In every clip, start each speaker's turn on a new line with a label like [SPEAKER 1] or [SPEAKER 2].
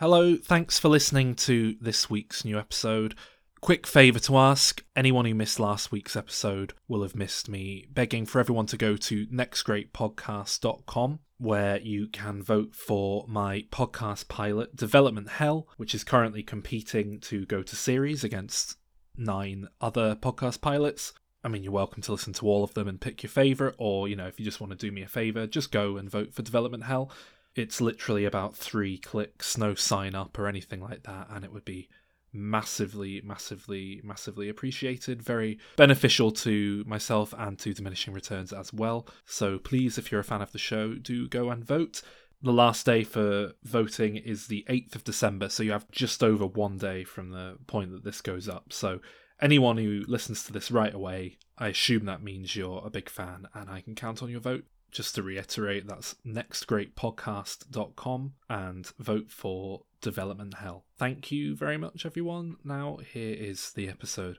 [SPEAKER 1] Hello, thanks for listening to this week's new episode. Quick favour to ask anyone who missed last week's episode will have missed me begging for everyone to go to nextgreatpodcast.com where you can vote for my podcast pilot, Development Hell, which is currently competing to go to series against nine other podcast pilots. I mean, you're welcome to listen to all of them and pick your favourite, or, you know, if you just want to do me a favour, just go and vote for Development Hell. It's literally about three clicks, no sign up or anything like that, and it would be massively, massively, massively appreciated. Very beneficial to myself and to Diminishing Returns as well. So please, if you're a fan of the show, do go and vote. The last day for voting is the 8th of December, so you have just over one day from the point that this goes up. So anyone who listens to this right away, I assume that means you're a big fan and I can count on your vote just to reiterate, that's nextgreatpodcast.com and vote for Development Hell. Thank you very much, everyone. Now, here is the episode.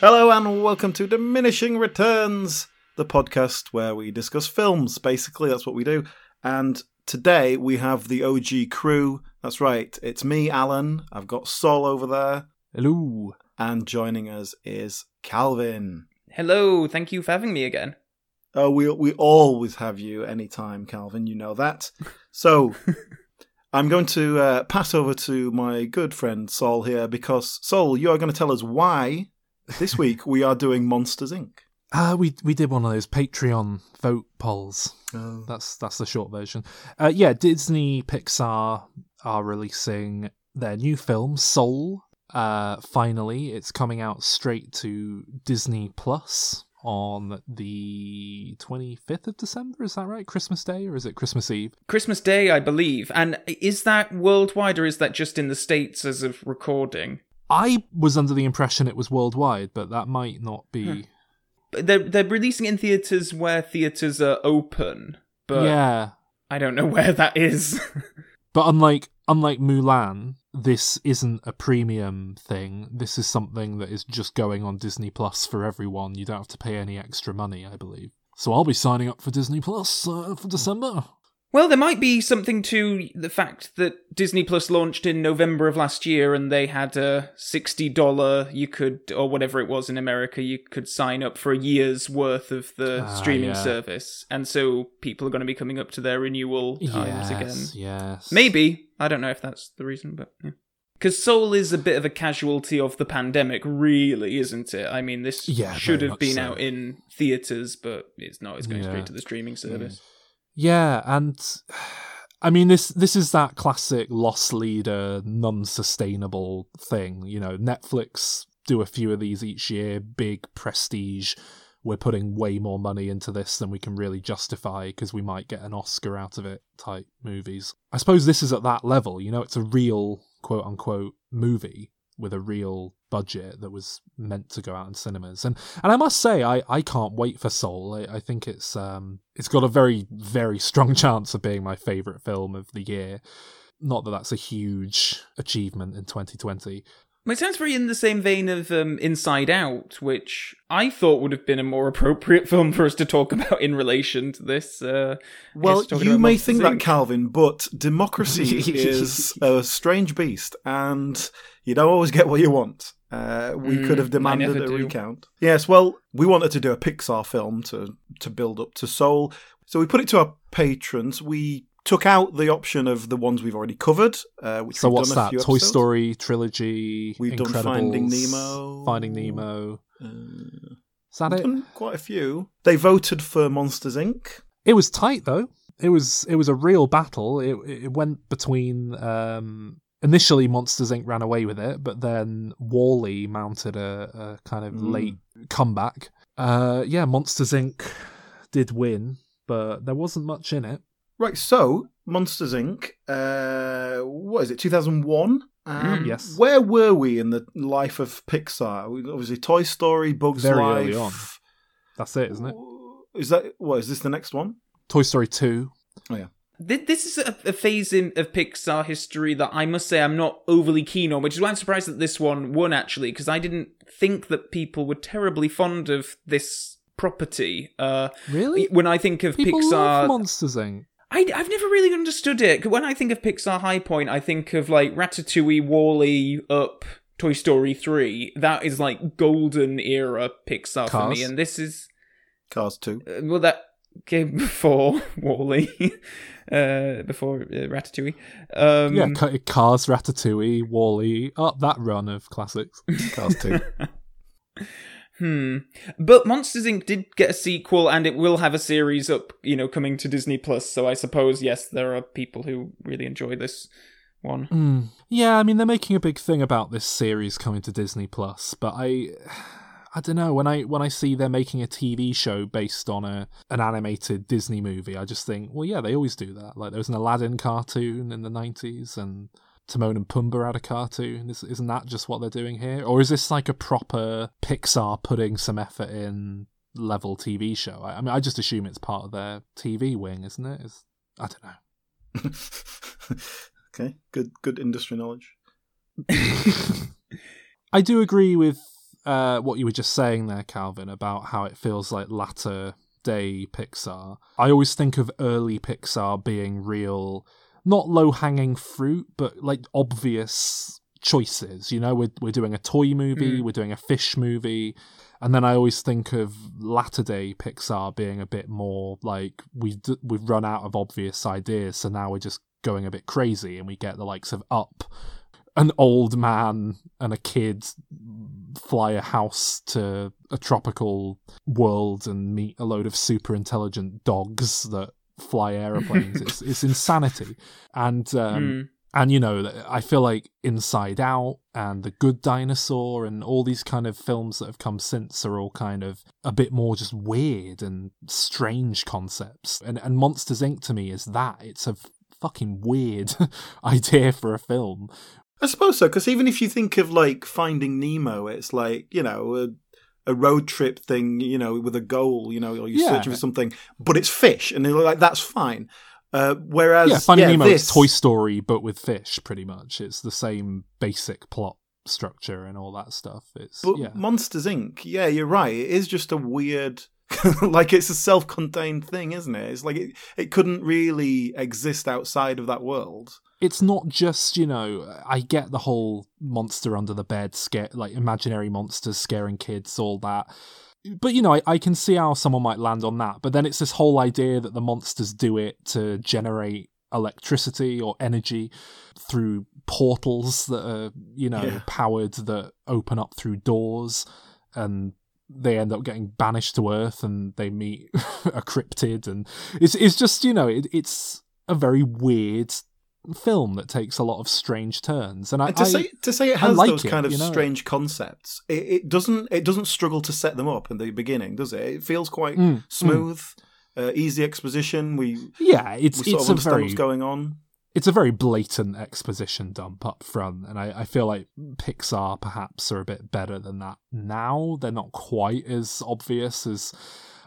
[SPEAKER 2] Hello and welcome to Diminishing Returns, the podcast where we discuss films. Basically, that's what we do. And today we have the OG crew. That's right, it's me, Alan. I've got Sol over there.
[SPEAKER 1] Hello.
[SPEAKER 2] And joining us is Calvin.
[SPEAKER 3] Hello, thank you for having me again.
[SPEAKER 2] Oh, we we always have you anytime, Calvin. You know that. So I'm going to uh, pass over to my good friend Sol here because Sol, you are going to tell us why this week we are doing Monsters Inc.
[SPEAKER 1] Uh, we we did one of those Patreon vote polls.
[SPEAKER 2] Oh.
[SPEAKER 1] That's that's the short version. Uh, yeah, Disney Pixar are releasing their new film Soul. Uh, finally, it's coming out straight to Disney Plus on the 25th of December. Is that right? Christmas Day or is it Christmas Eve?
[SPEAKER 3] Christmas Day, I believe. And is that worldwide or is that just in the States as of recording?
[SPEAKER 1] I was under the impression it was worldwide, but that might not be.
[SPEAKER 3] They're, they're releasing in theatres where theatres are open, but
[SPEAKER 1] yeah,
[SPEAKER 3] I don't know where that is.
[SPEAKER 1] but unlike unlike Mulan, this isn't a premium thing. This is something that is just going on Disney Plus for everyone. You don't have to pay any extra money, I believe. So I'll be signing up for Disney Plus uh, for December.
[SPEAKER 3] Well, there might be something to the fact that Disney Plus launched in November of last year and they had a $60 you could, or whatever it was in America, you could sign up for a year's worth of the
[SPEAKER 1] Ah,
[SPEAKER 3] streaming
[SPEAKER 1] yeah.
[SPEAKER 3] service. And so people are going to be coming up to their renewal times again.
[SPEAKER 1] Yes, yes.
[SPEAKER 3] Maybe. I don't know if that's the reason, but yeah. Because Soul is a bit of a casualty of the pandemic, really, isn't it? I mean, this
[SPEAKER 1] Yeah,
[SPEAKER 3] should have been
[SPEAKER 1] so.
[SPEAKER 3] out in theaters, but it's not. It's going
[SPEAKER 1] Yeah. Mm.
[SPEAKER 3] straight to the streaming service.
[SPEAKER 1] Yeah, and I mean this this is that classic loss leader, non-sustainable thing. You know, Netflix do a few of these each year, big prestige. We're putting way more money into this than we can really justify because we might get an Oscar out of it type movies. I suppose this is at that level, you know, it's a real quote unquote movie with a real budget that was meant to go out in cinemas. And and I must say, I, I can't wait for Soul. I, I think it's um it's got a very very strong chance of being my favorite film of the year. Not that that's a huge achievement in 2020.
[SPEAKER 3] It sounds very in the same vein of um, Inside Out, which I thought would have been a more appropriate film for us to talk about in relation to this. Uh,
[SPEAKER 2] Well, you may think that, Calvin, but democracy is a strange beast, and you don't always get what you want. Uh, we
[SPEAKER 3] Mm,
[SPEAKER 2] could have demanded a
[SPEAKER 3] do.
[SPEAKER 2] recount. Yes, well, we wanted to do a Pixar film to to build up to Soul, so we put it to our patrons. We took out the option of the ones we've already covered, uh, which
[SPEAKER 1] So
[SPEAKER 2] we've
[SPEAKER 1] what's
[SPEAKER 2] done
[SPEAKER 1] that? Toy. Story trilogy.
[SPEAKER 2] We've done Finding Nemo.
[SPEAKER 1] Finding Nemo.
[SPEAKER 2] Uh,
[SPEAKER 1] Is that it?
[SPEAKER 2] quite a few. They voted for Monsters Inc.
[SPEAKER 1] It was tight though. It was it was a real battle. It it went between um initially Monsters Inc. ran away with it, but then WALL-E mounted a, a kind of
[SPEAKER 2] Mm.
[SPEAKER 1] late comeback. Uh yeah, Monsters Inc. did win, but there wasn't much in it.
[SPEAKER 2] Right, so Monsters Inc. Uh, what is it? Two thousand one. Um,
[SPEAKER 3] Mm,
[SPEAKER 1] yes.
[SPEAKER 2] Where were we in the life of Pixar? Obviously, Toy Story, Bugs
[SPEAKER 1] Very
[SPEAKER 2] Life.
[SPEAKER 1] early on. That's it, isn't it?
[SPEAKER 2] Is that what? Is this the next one?
[SPEAKER 1] Toy Story 2.
[SPEAKER 3] Oh yeah. This is a, a phase in of Pixar history that I must say I'm not overly keen on, which is why I'm surprised that this one won actually, because I didn't think that people were terribly fond of this property. Uh,
[SPEAKER 1] Really?
[SPEAKER 3] when I think of
[SPEAKER 1] People
[SPEAKER 3] Pixar,
[SPEAKER 1] love Monsters Inc.
[SPEAKER 3] I, I've never really understood it. When I think of Pixar High Point, I think of like Ratatouille, WALL-E, Up, Toy Story 3. That is like golden era Pixar for me. And this is,
[SPEAKER 2] Cars 2.
[SPEAKER 3] uh, well, that came before WALL-E, uh, before uh, Ratatouille. Um,
[SPEAKER 1] Yeah, Ca- Cars, Ratatouille, WALL-E, up that run of classics.
[SPEAKER 2] Cars 2.
[SPEAKER 3] Hmm. But Monsters Inc. did get a sequel, and it will have a series up, you know, coming to Disney Plus. So I suppose yes, there are people who really enjoy this one.
[SPEAKER 1] Mm. Yeah, I mean they're making a big thing about this series coming to Disney Plus, but I I don't know, when I when I see they're making a TV show based on a an animated Disney movie, I just think, well yeah, they always do that. Like there was an Aladdin cartoon in the 90s and Timon and Pumbaa had a cartoon. Is, isn't that just what they're doing here? Or is this like a proper Pixar putting some effort in level TV show? I, I mean, I just assume it's part of their TV wing, isn't it? Is I don't know.
[SPEAKER 2] okay, good good industry knowledge.
[SPEAKER 1] I do agree with uh, what you were just saying there, Calvin, about how it feels like latter day Pixar. I always think of early Pixar being real, not low hanging fruit, but like obvious choices. You know, we're, we're doing a toy movie,
[SPEAKER 3] Mm.
[SPEAKER 1] we're doing a fish movie. And then I always think of latter day Pixar being a bit more like we've d- we've run out of obvious ideas, so now we're just going a bit crazy, and we get the likes of Up, an old man and a kid fly a house to a tropical world and meet a load of super intelligent dogs that fly aeroplanes. it's it's insanity, and um,
[SPEAKER 3] Hmm.
[SPEAKER 1] and you know I feel like Inside Out and The Good Dinosaur and all these kind of films that have come since are all kind of a bit more just weird and strange concepts. And and Monsters Inc. to me is that it's a fucking weird idea for a film.
[SPEAKER 2] I suppose so, because even if you think of like Finding Nemo, it's like you know a, road trip thing, you know, with a goal, you know, or you're
[SPEAKER 1] Yeah.
[SPEAKER 2] searching for something, but it's fish, and they're like that's fine. Uh, whereas,
[SPEAKER 1] yeah, Finding Nemo
[SPEAKER 2] this,
[SPEAKER 1] is Toy Story but with fish, pretty much. It's the same basic plot structure and all that stuff. It's
[SPEAKER 2] But
[SPEAKER 1] yeah.
[SPEAKER 2] Monsters Inc. Yeah, you're right. It is just a weird, like it's a self-contained thing, isn't it? It's like it, it couldn't really exist outside of that world.
[SPEAKER 1] It's not just you know i get the whole monster under the bed scare like imaginary monsters scaring kids all that but you know I, I can see how someone might land on that but then it's this whole idea that the monsters do it to generate electricity or energy through portals that are you know
[SPEAKER 2] Yeah.
[SPEAKER 1] powered that open up through doors and they end up getting banished to earth and they meet a cryptid and it's it's just you know it, it's a very weird film that takes a lot of strange turns and I,
[SPEAKER 2] And to
[SPEAKER 1] I
[SPEAKER 2] say to say it has
[SPEAKER 1] like
[SPEAKER 2] those
[SPEAKER 1] it,
[SPEAKER 2] kind of
[SPEAKER 1] you know.
[SPEAKER 2] strange concepts, it, it doesn't it doesn't struggle to set them up in the beginning, does it? It feels quite
[SPEAKER 1] Mm, mm.
[SPEAKER 2] smooth, uh, easy exposition. We
[SPEAKER 1] yeah it's
[SPEAKER 2] we sort
[SPEAKER 1] it's
[SPEAKER 2] of
[SPEAKER 1] a very
[SPEAKER 2] what's going on.
[SPEAKER 1] it's a very blatant exposition dump up front, and I, I feel like Pixar perhaps are a bit better than that now. They're not quite as obvious as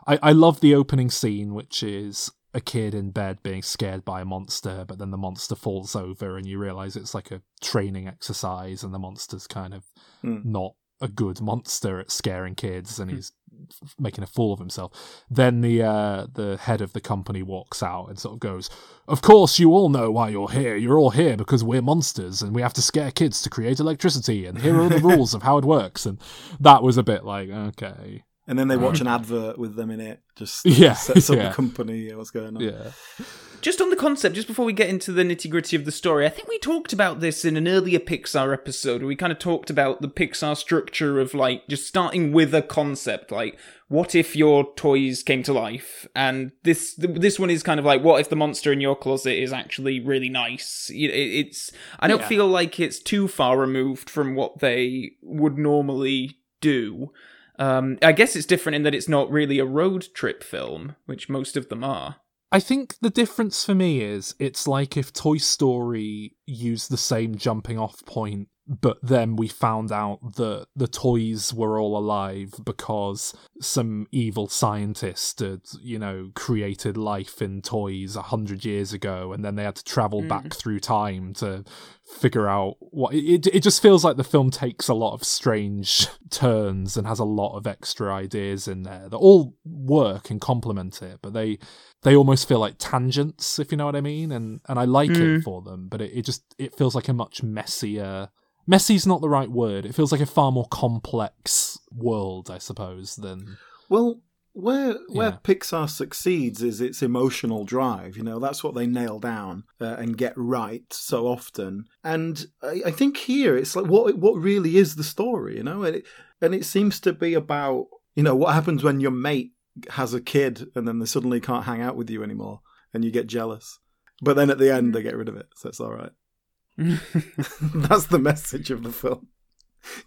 [SPEAKER 1] I, I love the opening scene, which is a kid in bed being scared by a monster, but then the monster falls over, and you realize it's like a training exercise, and the monster's kind of
[SPEAKER 2] Hmm.
[SPEAKER 1] not a good monster at scaring kids, and he's f- making a fool of himself. Then the uh, the head of the company walks out and sort of goes, "Of course, you all know why you're here. You're all here because we're monsters, and we have to scare kids to create electricity. And here are the rules of how it works." And that was a bit like, okay,
[SPEAKER 2] And then they watch an advert with them in it, just
[SPEAKER 1] Yeah,
[SPEAKER 2] sets up
[SPEAKER 1] yeah.
[SPEAKER 2] the company. What's going on?
[SPEAKER 1] yeah,
[SPEAKER 3] Just on the concept, just before we get into the nitty gritty of the story, I think we talked about this in an earlier Pixar episode where we kind of talked about the Pixar structure of like just starting with a concept, like what if your toys came to life? And this this one is kind of like what if the monster in your closet is actually really nice? It's I don't
[SPEAKER 1] Yeah.
[SPEAKER 3] feel like it's too far removed from what they would normally do. Um, I guess it's different in that it's not really a road trip film, which most of them are.
[SPEAKER 1] I think the difference for me is it's like if Toy Story used the same jumping off point but then we found out that the toys were all alive because some evil scientist had, you know, created life in toys a hundred years ago, and then they had to travel
[SPEAKER 3] Mm.
[SPEAKER 1] back through time to figure out what. It, it just feels like the film takes a lot of strange turns and has a lot of extra ideas in there that all work and complement it, but they they almost feel like tangents, if you know what I mean, and and I like
[SPEAKER 3] Mm.
[SPEAKER 1] it for them, but it, it just it feels like a much messier messy's not the right word. It feels like a far more complex world, I suppose, than
[SPEAKER 2] Well, where where
[SPEAKER 1] Yeah.
[SPEAKER 2] Pixar succeeds is its emotional drive. You know, that's what they nail down uh, and get right so often. And I, I think here it's like what what really is the story. You know, and it, and it seems to be about you know what happens when your mate has a kid and then they suddenly can't hang out with you anymore and you get jealous. But then at the end they get rid of it, so it's all right. That's the message of the film.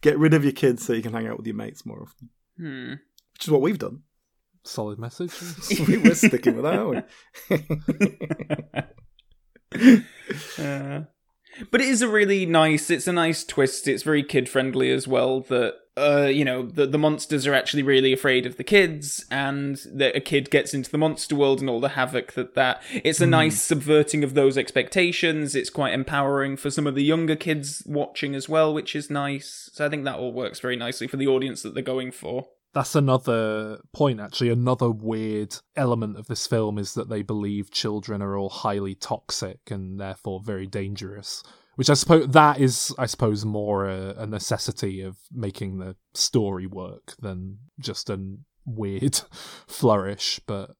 [SPEAKER 2] Get rid of your kids so you can hang out with your mates more often,
[SPEAKER 3] Hmm.
[SPEAKER 2] which is what we've done.
[SPEAKER 1] Solid message.
[SPEAKER 2] we were sticking with that, aren't we?
[SPEAKER 3] Uh, but it is a really nice. It's a nice twist. It's very kid friendly as well. That uh, you know, the the monsters are actually really afraid of the kids, and that a kid gets into the monster world and all the havoc that that. It's a nice subverting of those expectations. It's quite empowering for some of the younger kids watching as well, which is nice. So I think that all works very nicely for the audience that they're going for.
[SPEAKER 1] That's another point, actually. Another weird element of this film is that they believe children are all highly toxic and therefore very dangerous. Which I suppose that is, I suppose, more a, a necessity of making the story work than just a weird flourish. But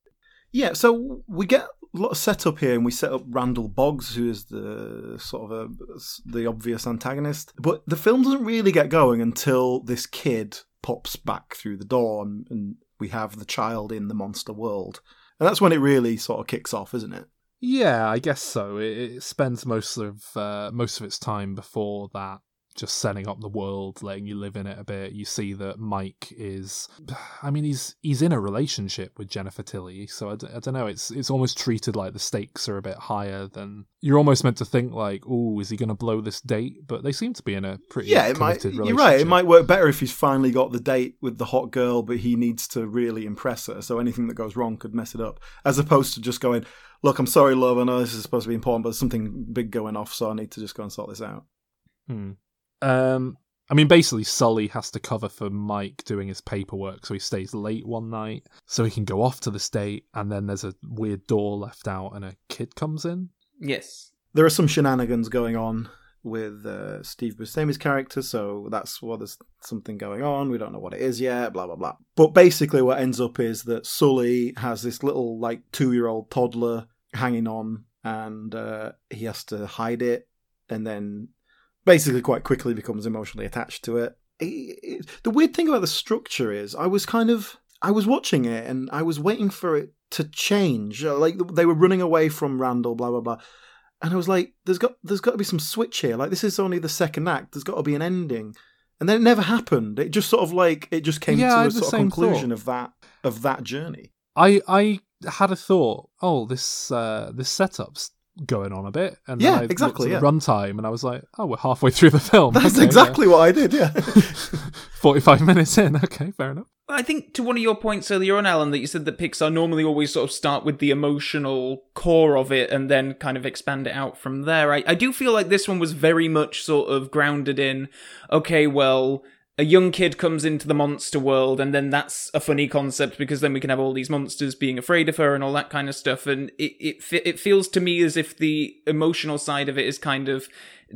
[SPEAKER 2] yeah, so we get a lot of setup here, and we set up Randall Boggs, who is the sort of a, the obvious antagonist. But the film doesn't really get going until this kid pops back through the door, and, and we have the child in the monster world, and that's when it really sort of kicks off, isn't it?
[SPEAKER 1] Yeah, I guess so. It, it spends most of uh, most of its time before that just setting up the world, letting you live in it a bit. You see that Mike is, I mean, he's he's in a relationship with Jennifer Tilly, so I, d- I don't know. It's it's almost treated like the stakes are a bit higher than you're almost meant to think. Like, oh, is he going to blow this date? But they seem to be in a pretty
[SPEAKER 2] yeah, it might. You're right. It might work better if he's finally got the date with the hot girl, but he needs to really impress her. So anything that goes wrong could mess it up, as opposed to just going, "Look, I'm sorry, love. I know this is supposed to be important, but there's something big going off, so I need to just go and sort this out."
[SPEAKER 1] Hmm. Um, I mean, basically, Sully has to cover for Mike doing his paperwork, so he stays late one night so he can go off to this date, and then there's a weird door left out, and a kid comes in.
[SPEAKER 3] Yes.
[SPEAKER 2] There are some shenanigans going on with uh, Steve Buscemi's character, so that's what there's something going on. We don't know what it is yet. Blah blah blah. But basically, what ends up is that Sully has this little like two year old toddler hanging on, and uh, he has to hide it, and then basically quite quickly becomes emotionally attached to it. It- it- The weird thing about the structure is, I was kind of I was watching it and I was waiting for it to change. Uh, Like they were running away from Randall, blah blah blah, and I was like, "There's got there's got to be some switch here. Like this is only the second act. There's got to be an ending." And then it never happened. It just sort of like it just came
[SPEAKER 1] Yeah,
[SPEAKER 2] to a sort of conclusion
[SPEAKER 1] thought.
[SPEAKER 2] of that of that journey.
[SPEAKER 1] I I had a thought. Oh, this uh, this setup's going on a bit, and then
[SPEAKER 2] Yeah,
[SPEAKER 1] I
[SPEAKER 2] exactly,
[SPEAKER 1] at
[SPEAKER 2] yeah.
[SPEAKER 1] runtime, and I was like, oh, we're halfway through the film.
[SPEAKER 2] That's
[SPEAKER 1] Okay, yeah.
[SPEAKER 2] exactly what I did. Yeah.
[SPEAKER 1] Forty-five minutes in. Okay, fair enough.
[SPEAKER 3] I think to one of your points earlier on, Alan, that you said that Pixar normally always sort of start with the emotional core of it and then kind of expand it out from there. I, I do feel like this one was very much sort of grounded in, okay, well, a young kid comes into the monster world and then that's a funny concept because then we can have all these monsters being afraid of her and all that kind of stuff. And it, it, it feels to me as if the emotional side of it is kind of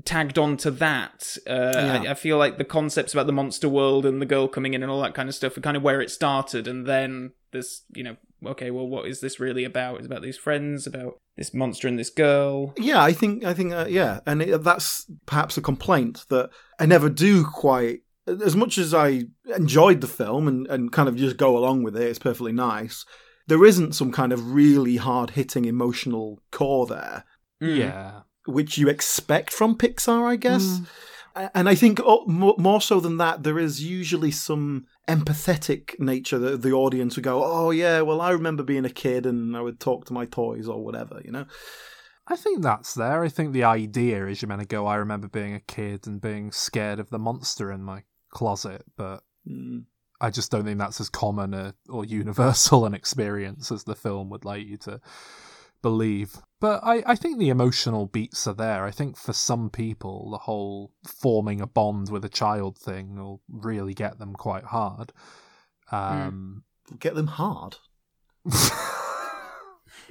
[SPEAKER 3] tagged on to that. Uh,
[SPEAKER 2] Yeah.
[SPEAKER 3] I, I feel like the concepts about the monster world and the girl coming in and all that kind of stuff are kind of where it started, and then this, you know, okay, well, what is this really about? It's about these friends, about this monster and this girl.
[SPEAKER 2] Yeah, I think I think uh, yeah, and it, that's perhaps a complaint that I never do quite. As much as I enjoyed the film and, and kind of just go along with it, it's perfectly nice. There isn't some kind of really hard hitting emotional core there,
[SPEAKER 3] Mm.
[SPEAKER 1] Yeah.
[SPEAKER 2] which you expect from Pixar, I guess.
[SPEAKER 1] Mm.
[SPEAKER 2] And I think oh, mo- more so than that, there is usually some empathetic nature that the audience would go, "Oh yeah, well I remember being a kid and I would talk to my toys or whatever," you know.
[SPEAKER 1] I think that's there. I think the idea is you're meant to go, I remember being a kid and being scared of the monster in my closet, but
[SPEAKER 2] Mm.
[SPEAKER 1] I just don't think that's as common a, or universal an experience as the film would like you to believe. But I, I think the emotional beats are there. I think for some people, the whole forming a bond with a child thing will really get them quite hard. Um,
[SPEAKER 2] Get them hard.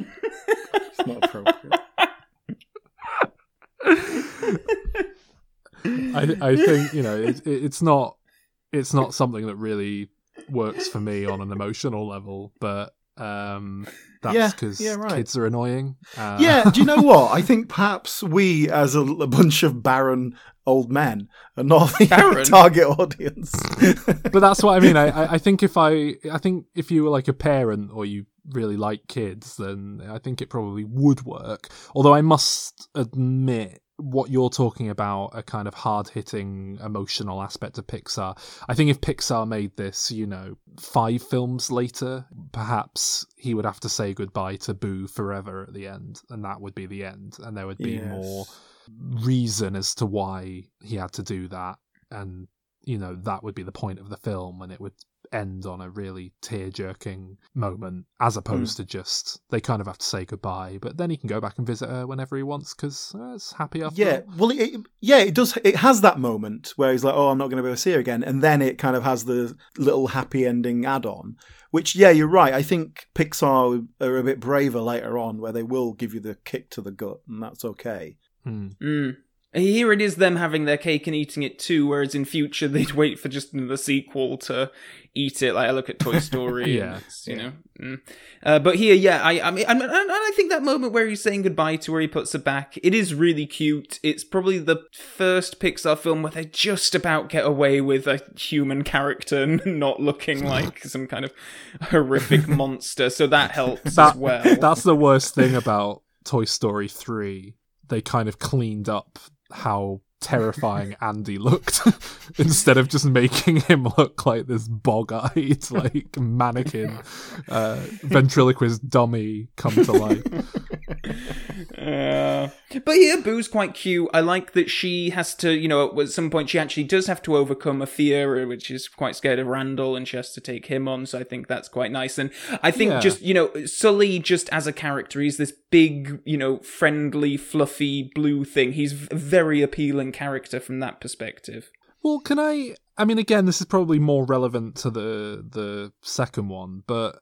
[SPEAKER 2] It's not appropriate.
[SPEAKER 1] I, I think you know it, it, it's not it's not something that really works for me on an emotional level, but um, that's because
[SPEAKER 2] yeah, right.
[SPEAKER 1] kids are annoying. Uh,
[SPEAKER 2] yeah, do you know what? I think perhaps we, as a, a bunch of barren old men, are not the
[SPEAKER 3] Barren?
[SPEAKER 2] target audience.
[SPEAKER 1] but that's what I mean. I, I- I think if I, I think if you were like a parent or you really like kids, then I think it probably would work. Although I must admit, what you're talking about, a kind of hard hitting emotional aspect of Pixar. I think if Pixar made this, you know, five films later, perhaps he would have to say goodbye to Boo forever at the end, and that would be the end, and there would be
[SPEAKER 2] Yes.
[SPEAKER 1] more reason as to why he had to do that and you know that would be the point of the film and it would end on a really tear-jerking moment as opposed to just they kind of have to say goodbye but then he can go back and visit her whenever he wants because uh, it's happy after
[SPEAKER 2] yeah,
[SPEAKER 1] all.
[SPEAKER 2] well, it, it- yeah, it does. It has that moment where he's like, "Oh, I'm not going to be able to see her again," and then it kind of has the little happy ending add-on. Which, yeah, you're right. I think Pixar are a bit braver later on, where they will give you the kick to the gut, and that's okay.
[SPEAKER 1] Hmm.
[SPEAKER 3] Mm. Here it is them having their cake and eating it too, whereas in future they'd wait for just another sequel to eat it. Like I look at Toy Story,
[SPEAKER 1] Yeah,
[SPEAKER 3] and you know. Mm. Uh, but here, yeah, I, I mean, and, and I think that moment where he's saying goodbye to her, he puts her back. It is really cute. It's probably the first Pixar film where they just about get away with a human character not looking like some kind of horrific monster. So that helps
[SPEAKER 1] That-
[SPEAKER 3] as well.
[SPEAKER 1] that's the worst thing about toy story 3 they kind of cleaned up how terrifying andy looked instead of just making him look like this bog-eyed like mannequin uh ventriloquist dummy come to life
[SPEAKER 3] Uh, but here, Boo's quite cute. I like that she has to, you know, at some point she actually does have to overcome a fear, which is quite scared of Randall, and she has to take him on. So I think that's quite nice. And I think
[SPEAKER 1] Yeah.
[SPEAKER 3] just, you know, Sully just as a character, he's this big, you know, friendly, fluffy blue thing. He's very appealing character from that perspective.
[SPEAKER 1] Well, can I? I mean, again, this is probably more relevant to the the second one, but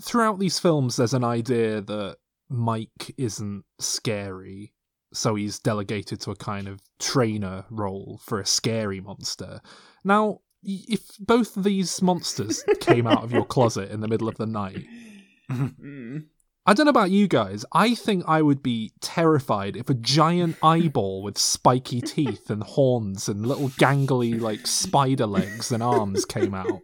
[SPEAKER 1] throughout these films, there's an idea that Mike isn't scary, so he's delegated to a kind of trainer role for a scary monster. Now, if both of these monsters came out of your closet in the middle of the night,
[SPEAKER 3] Mm.
[SPEAKER 1] I don't know about you guys. I think I would be terrified if a giant eyeball with spiky teeth and horns and little gangly like spider legs and arms came out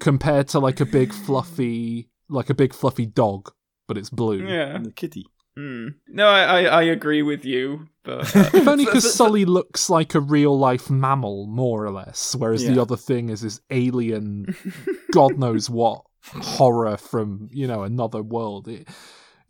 [SPEAKER 1] compared to like a big fluffy like a big fluffy dog, but it's blue.
[SPEAKER 3] Yeah.
[SPEAKER 2] And the kitty.
[SPEAKER 3] Mm. No, I, I, I agree with you, but uh,
[SPEAKER 1] If only
[SPEAKER 3] for-
[SPEAKER 1] because Sully looks like a real life mammal, more or less, whereas the other thing is this alien, God knows what horror from you know another world. It,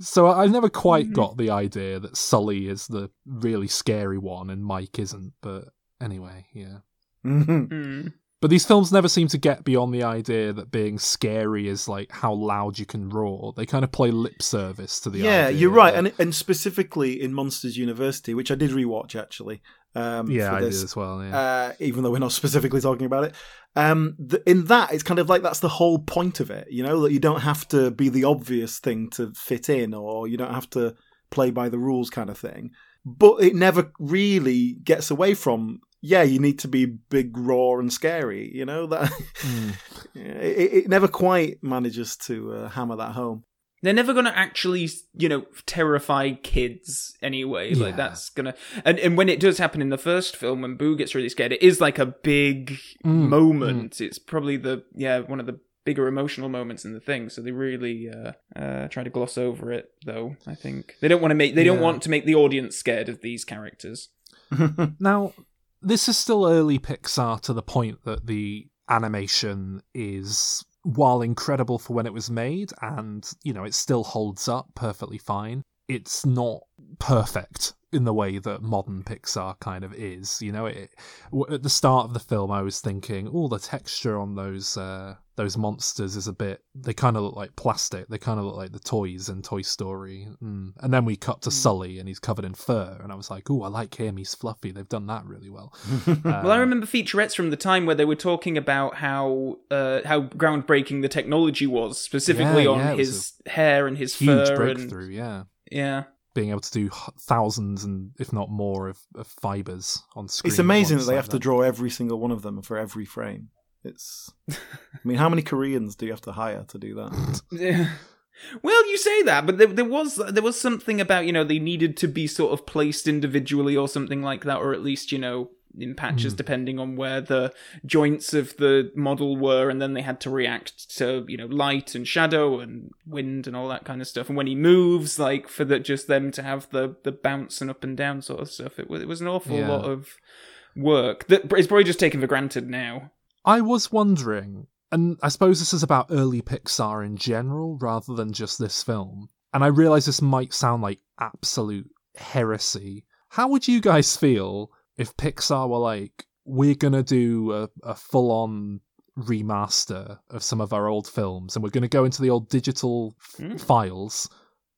[SPEAKER 1] so I've never quite
[SPEAKER 3] Mhm.
[SPEAKER 1] got the idea that Sully is the really scary one and Mike isn't. But anyway, yeah.
[SPEAKER 2] Mhm.
[SPEAKER 3] Mm.
[SPEAKER 1] But these films never seem to get beyond the idea that being scary is like how loud you can roar. They kind of play lip service to the
[SPEAKER 2] yeah,
[SPEAKER 1] idea
[SPEAKER 2] you're right,
[SPEAKER 1] that-
[SPEAKER 2] and and specifically in Monsters University, which I did rewatch actually. Um,
[SPEAKER 1] yeah,
[SPEAKER 2] for
[SPEAKER 1] I did as well. Yeah.
[SPEAKER 2] uh, even though we're not specifically talking about it. Um, th- in that, it's kind of like that's the whole point of it, you know, that you don't have to be the obvious thing to fit in, or you don't have to play by the rules, kind of thing. But it never really gets away from. Yeah, you need to be big, raw, and scary. You know that
[SPEAKER 1] Mm.
[SPEAKER 2] it, it never quite manages to uh, hammer that home.
[SPEAKER 3] They're never gonna actually, you know, terrify kids anyway.
[SPEAKER 1] Yeah.
[SPEAKER 3] Like that's gonna, and and when it does happen in the first film, when Boo gets really scared, it is like a big
[SPEAKER 1] Mm,
[SPEAKER 3] moment. It's probably the yeah one of the bigger emotional moments in the thing. So they really uh, uh, try to gloss over it, though. I think they don't want to make they don't want to make the audience scared of these characters.
[SPEAKER 1] Now, this is still early Pixar to the point that the animation is, while incredible for when it was made, and, you know, it still holds up perfectly fine, it's not perfect in the way that modern Pixar kind of is. You know, it, at the start of the film, I was thinking, oh, the texture on those uh, those monsters is a bit. They kind of look like plastic. They kind of look like the toys in Toy Story. Mm. And then we cut to Sully, and he's covered in fur, and I was like, oh, I like him. He's fluffy. They've done that really well.
[SPEAKER 3] well, I remember featurettes from the time where they were talking about how uh, how groundbreaking the technology was, specifically
[SPEAKER 1] Yeah,
[SPEAKER 3] on
[SPEAKER 1] yeah, was
[SPEAKER 3] his hair and his
[SPEAKER 1] huge
[SPEAKER 3] fur
[SPEAKER 1] breakthrough.
[SPEAKER 3] and
[SPEAKER 1] Yeah.
[SPEAKER 3] Yeah.
[SPEAKER 1] Being able to do thousands and if not more of, of fibers on screen.
[SPEAKER 2] It's amazing that they
[SPEAKER 1] like
[SPEAKER 2] have to draw every single one of them for every frame. It's, I mean, how many Koreans do you have to hire to do that?
[SPEAKER 3] Yeah. Well, you say that, but there, there was there was something about you know they needed to be sort of placed individually or something like that, or at least you know in patches hmm. depending on where the joints of the model were, and then they had to react to you know light and shadow and wind and all that kind of stuff. And when he moves, like for the just them to have the the bounce and up and down sort of stuff, it was it was an awful
[SPEAKER 1] Yeah.
[SPEAKER 3] lot of work that is probably just taken for granted now.
[SPEAKER 1] I was wondering, and I suppose this is about early Pixar in general rather than just this film. And I realize this might sound like absolute heresy. How would you guys feel if Pixar were like, we're gonna do a, a full on remaster of some of our old films and we're gonna go into the old digital f-
[SPEAKER 3] Hmm.
[SPEAKER 1] files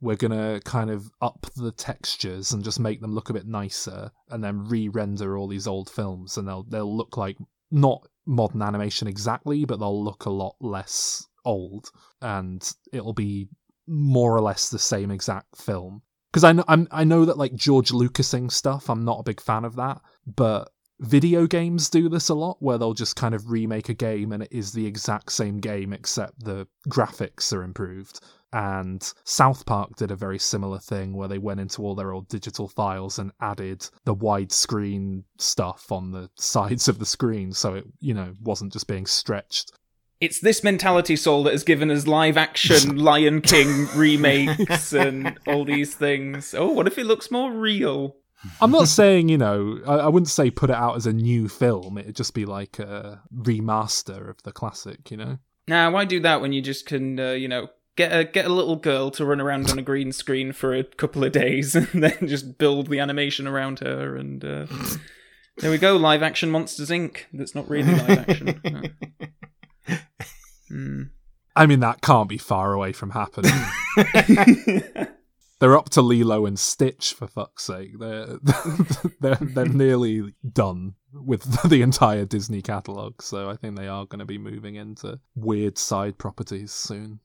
[SPEAKER 1] we're gonna kind of up the textures and just make them look a bit nicer and then re-render all these old films and they'll they'll look like not modern animation exactly but they'll look a lot less old and it'll be more or less the same exact film because I know I'm, I know that like George Lucasing stuff I'm not a big fan of that but video games do this a lot where they'll just kind of remake a game and it is the exact same game except the graphics are improved and South Park did a very similar thing where they went into all their old digital files and added the widescreen stuff on the sides of the screen so it you know wasn't just being stretched
[SPEAKER 3] It's this mentality, Saul, that has given us live action Lion King remakes and all these things. Oh, what if it looks more real?
[SPEAKER 1] I'm not saying, you know, I, I wouldn't say put it out as a new film. It'd just be like a remaster of the classic, you know?
[SPEAKER 3] Now, why do that when you just can, uh, you know, get a get a little girl to run around on a green screen for a couple of days and then just build the animation around her and uh, there we go, live action Monsters Inc. That's not really live action. No. Hmm.
[SPEAKER 1] I mean, that can't be far away from happening. they're up to Lilo and Stitch, for fuck's sake. They're, they're, they're nearly done with the entire Disney catalogue, so I think they are going to be moving into weird side properties soon.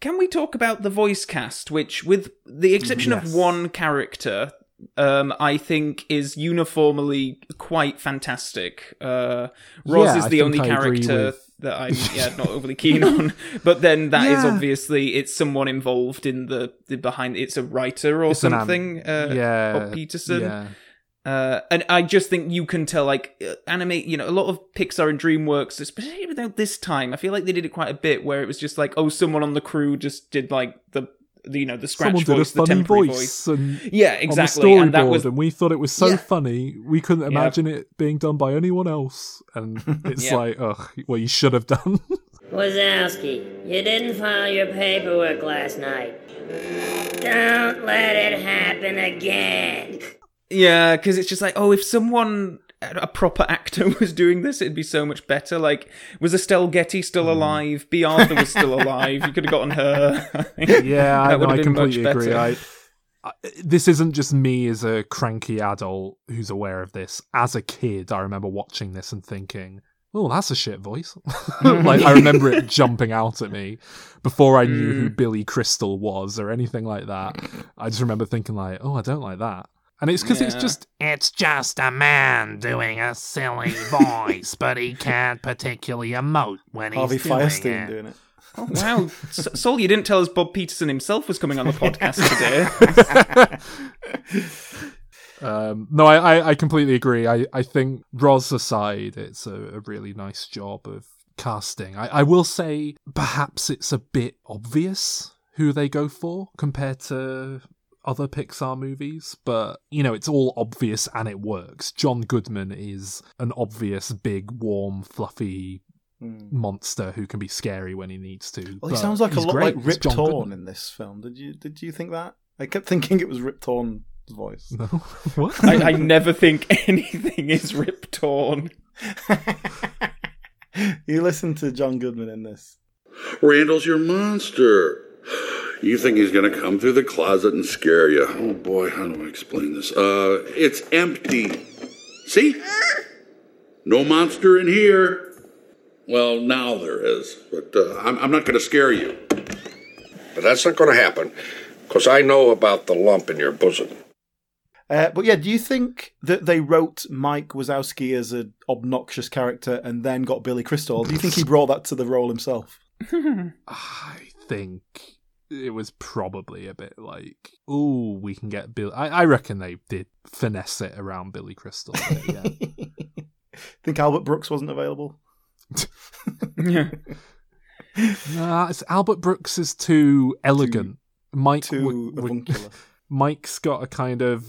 [SPEAKER 3] Can we talk about the voice cast, which, with the exception
[SPEAKER 2] Yes.
[SPEAKER 3] of one character, um, I think is uniformly quite fantastic. Uh, Roz
[SPEAKER 1] Yeah,
[SPEAKER 3] is the only character
[SPEAKER 1] with-
[SPEAKER 3] that I'm yeah not overly keen on, but then that is
[SPEAKER 1] Yeah.
[SPEAKER 3] obviously it's someone involved in the, the behind. It's a writer or
[SPEAKER 1] It's an
[SPEAKER 3] something. uh,
[SPEAKER 1] yeah.
[SPEAKER 3] Bob Peterson.
[SPEAKER 1] Yeah.
[SPEAKER 3] Uh, and I just think you can tell, like, uh, animate, you know, a lot of Pixar and DreamWorks, especially without this time, I feel like they did it quite a bit where it was just like, oh, someone on the crew just did, like, the you know, the scratch
[SPEAKER 1] Someone did a
[SPEAKER 3] voice, the
[SPEAKER 1] funny
[SPEAKER 3] temporary
[SPEAKER 1] voice,
[SPEAKER 3] voice.
[SPEAKER 1] and
[SPEAKER 3] Yeah,
[SPEAKER 1] on the
[SPEAKER 3] exactly.
[SPEAKER 1] storyboard,
[SPEAKER 3] And that was,
[SPEAKER 1] and we thought it was so
[SPEAKER 3] Yeah.
[SPEAKER 1] funny we couldn't
[SPEAKER 3] Yeah.
[SPEAKER 1] imagine it being done by anyone else. And it's
[SPEAKER 3] Yeah.
[SPEAKER 1] like, ugh, well, you should have done.
[SPEAKER 4] Wazowski, you didn't file your paperwork last night. Don't let it happen again.
[SPEAKER 3] yeah, because it's just like, oh, if someone, a proper actor was doing this, it'd be so much better. Like, was Estelle Getty still
[SPEAKER 1] Hmm.
[SPEAKER 3] alive? Bea Arthur was still alive. You could have gotten her.
[SPEAKER 1] yeah, I,
[SPEAKER 3] That would
[SPEAKER 1] no, I
[SPEAKER 3] have been much
[SPEAKER 1] completely agree.
[SPEAKER 3] better.
[SPEAKER 1] I, I, this isn't just me as a cranky adult who's aware of this. As a kid, I remember watching this and thinking, "Oh, that's a shit voice." like I remember it jumping out at me before I knew who Billy Crystal was or anything like that. I just remember thinking, like, "Oh, I don't like that." And it's because it's just
[SPEAKER 5] It's just a man doing a silly voice, but he can't particularly emote when he's
[SPEAKER 2] Harvey
[SPEAKER 5] doing
[SPEAKER 2] Fierstein
[SPEAKER 5] it.
[SPEAKER 2] doing it.
[SPEAKER 3] Oh, wow. S- Saul, you didn't tell us Bob Peterson himself was coming on the podcast today.
[SPEAKER 1] Um, no, I, I, I completely agree. I, I think Roz aside, it's a, a really nice job of casting. I, I will say perhaps it's a bit obvious who they go for compared to other Pixar movies, but you know, it's all obvious and it works. John Goodman is an obvious, big, warm, fluffy
[SPEAKER 2] Mm.
[SPEAKER 1] monster who can be scary when he needs to.
[SPEAKER 2] Well, he sounds like a lot
[SPEAKER 1] great.
[SPEAKER 2] like
[SPEAKER 1] He's
[SPEAKER 2] Rip
[SPEAKER 1] John
[SPEAKER 2] Torn
[SPEAKER 1] Goodman.
[SPEAKER 2] in this film. Did you did you think that? I kept thinking it was Rip Torn's voice.
[SPEAKER 1] No. what?
[SPEAKER 3] I, I never think anything is Rip Torn.
[SPEAKER 2] you listen to John Goodman in this.
[SPEAKER 6] Randall's your monster. You think he's gonna come through the closet and scare you? Oh boy, how do I explain this? Uh, it's empty. See? No monster in here. Well, now there is, but uh, I'm, I'm not gonna scare you.
[SPEAKER 7] But that's not going to happen, because I know about the lump in your bosom.
[SPEAKER 2] Uh, but yeah, do you think that they wrote Mike Wazowski as an obnoxious character and then got Billy Crystal? Do you think he brought that to the role himself?
[SPEAKER 1] I think it was probably a bit like, oh, we can get Bill. I, I reckon they did finesse it around Billy Crystal. a bit, yeah.
[SPEAKER 2] think Albert Brooks wasn't available?
[SPEAKER 3] Yeah.
[SPEAKER 1] nah, it's, Albert Brooks is too elegant. Mike
[SPEAKER 2] Too
[SPEAKER 1] w- w- Mike's got a kind of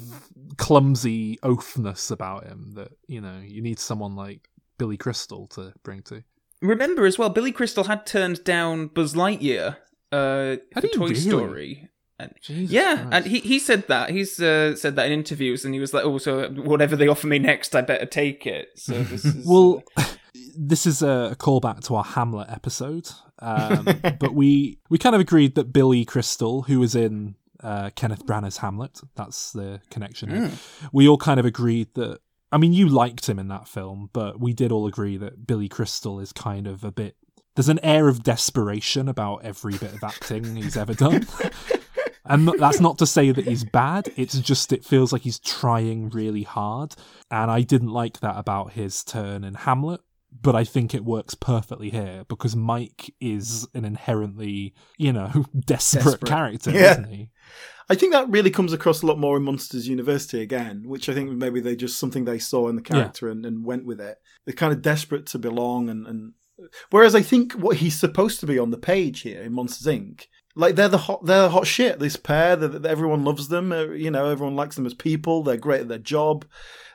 [SPEAKER 1] clumsy oafness about him that you know you need someone like Billy Crystal to bring to.
[SPEAKER 3] Remember as well, Billy Crystal had turned down Buzz Lightyear uh, for Toy
[SPEAKER 1] really?
[SPEAKER 3] Story. And yeah,
[SPEAKER 1] Christ.
[SPEAKER 3] and he, he said that. He's uh, said that in interviews, and he was like, "Oh, so whatever they offer me next, I better take it." So this is
[SPEAKER 1] Well, this is a callback to our Hamlet episode, um, but we we kind of agreed that Billy Crystal, who was in uh, Kenneth Branagh's Hamlet, that's the connection. here. We all kind of agreed that. I mean, you liked him in that film, but we did all agree that Billy Crystal is kind of a bit. There's an air of desperation about every bit of acting he's ever done. And that's not to say that he's bad. It's just it feels like he's trying really hard, and I didn't like that about his turn in Hamlet. But I think it works perfectly here because Mike is an inherently, you know, desperate,
[SPEAKER 2] Desperate.
[SPEAKER 1] character,
[SPEAKER 2] Yeah.
[SPEAKER 1] isn't he?
[SPEAKER 2] I think that really comes across a lot more in Monsters University again, which I think maybe they just something they saw in the character and, and went with it. They're kind of desperate to belong, and, and whereas I think what he's supposed to be on the page here in Monsters Inc. Like they're the hot, they're the hot shit. This pair, that everyone loves them. uh, You know, everyone likes them as people. They're great at their job.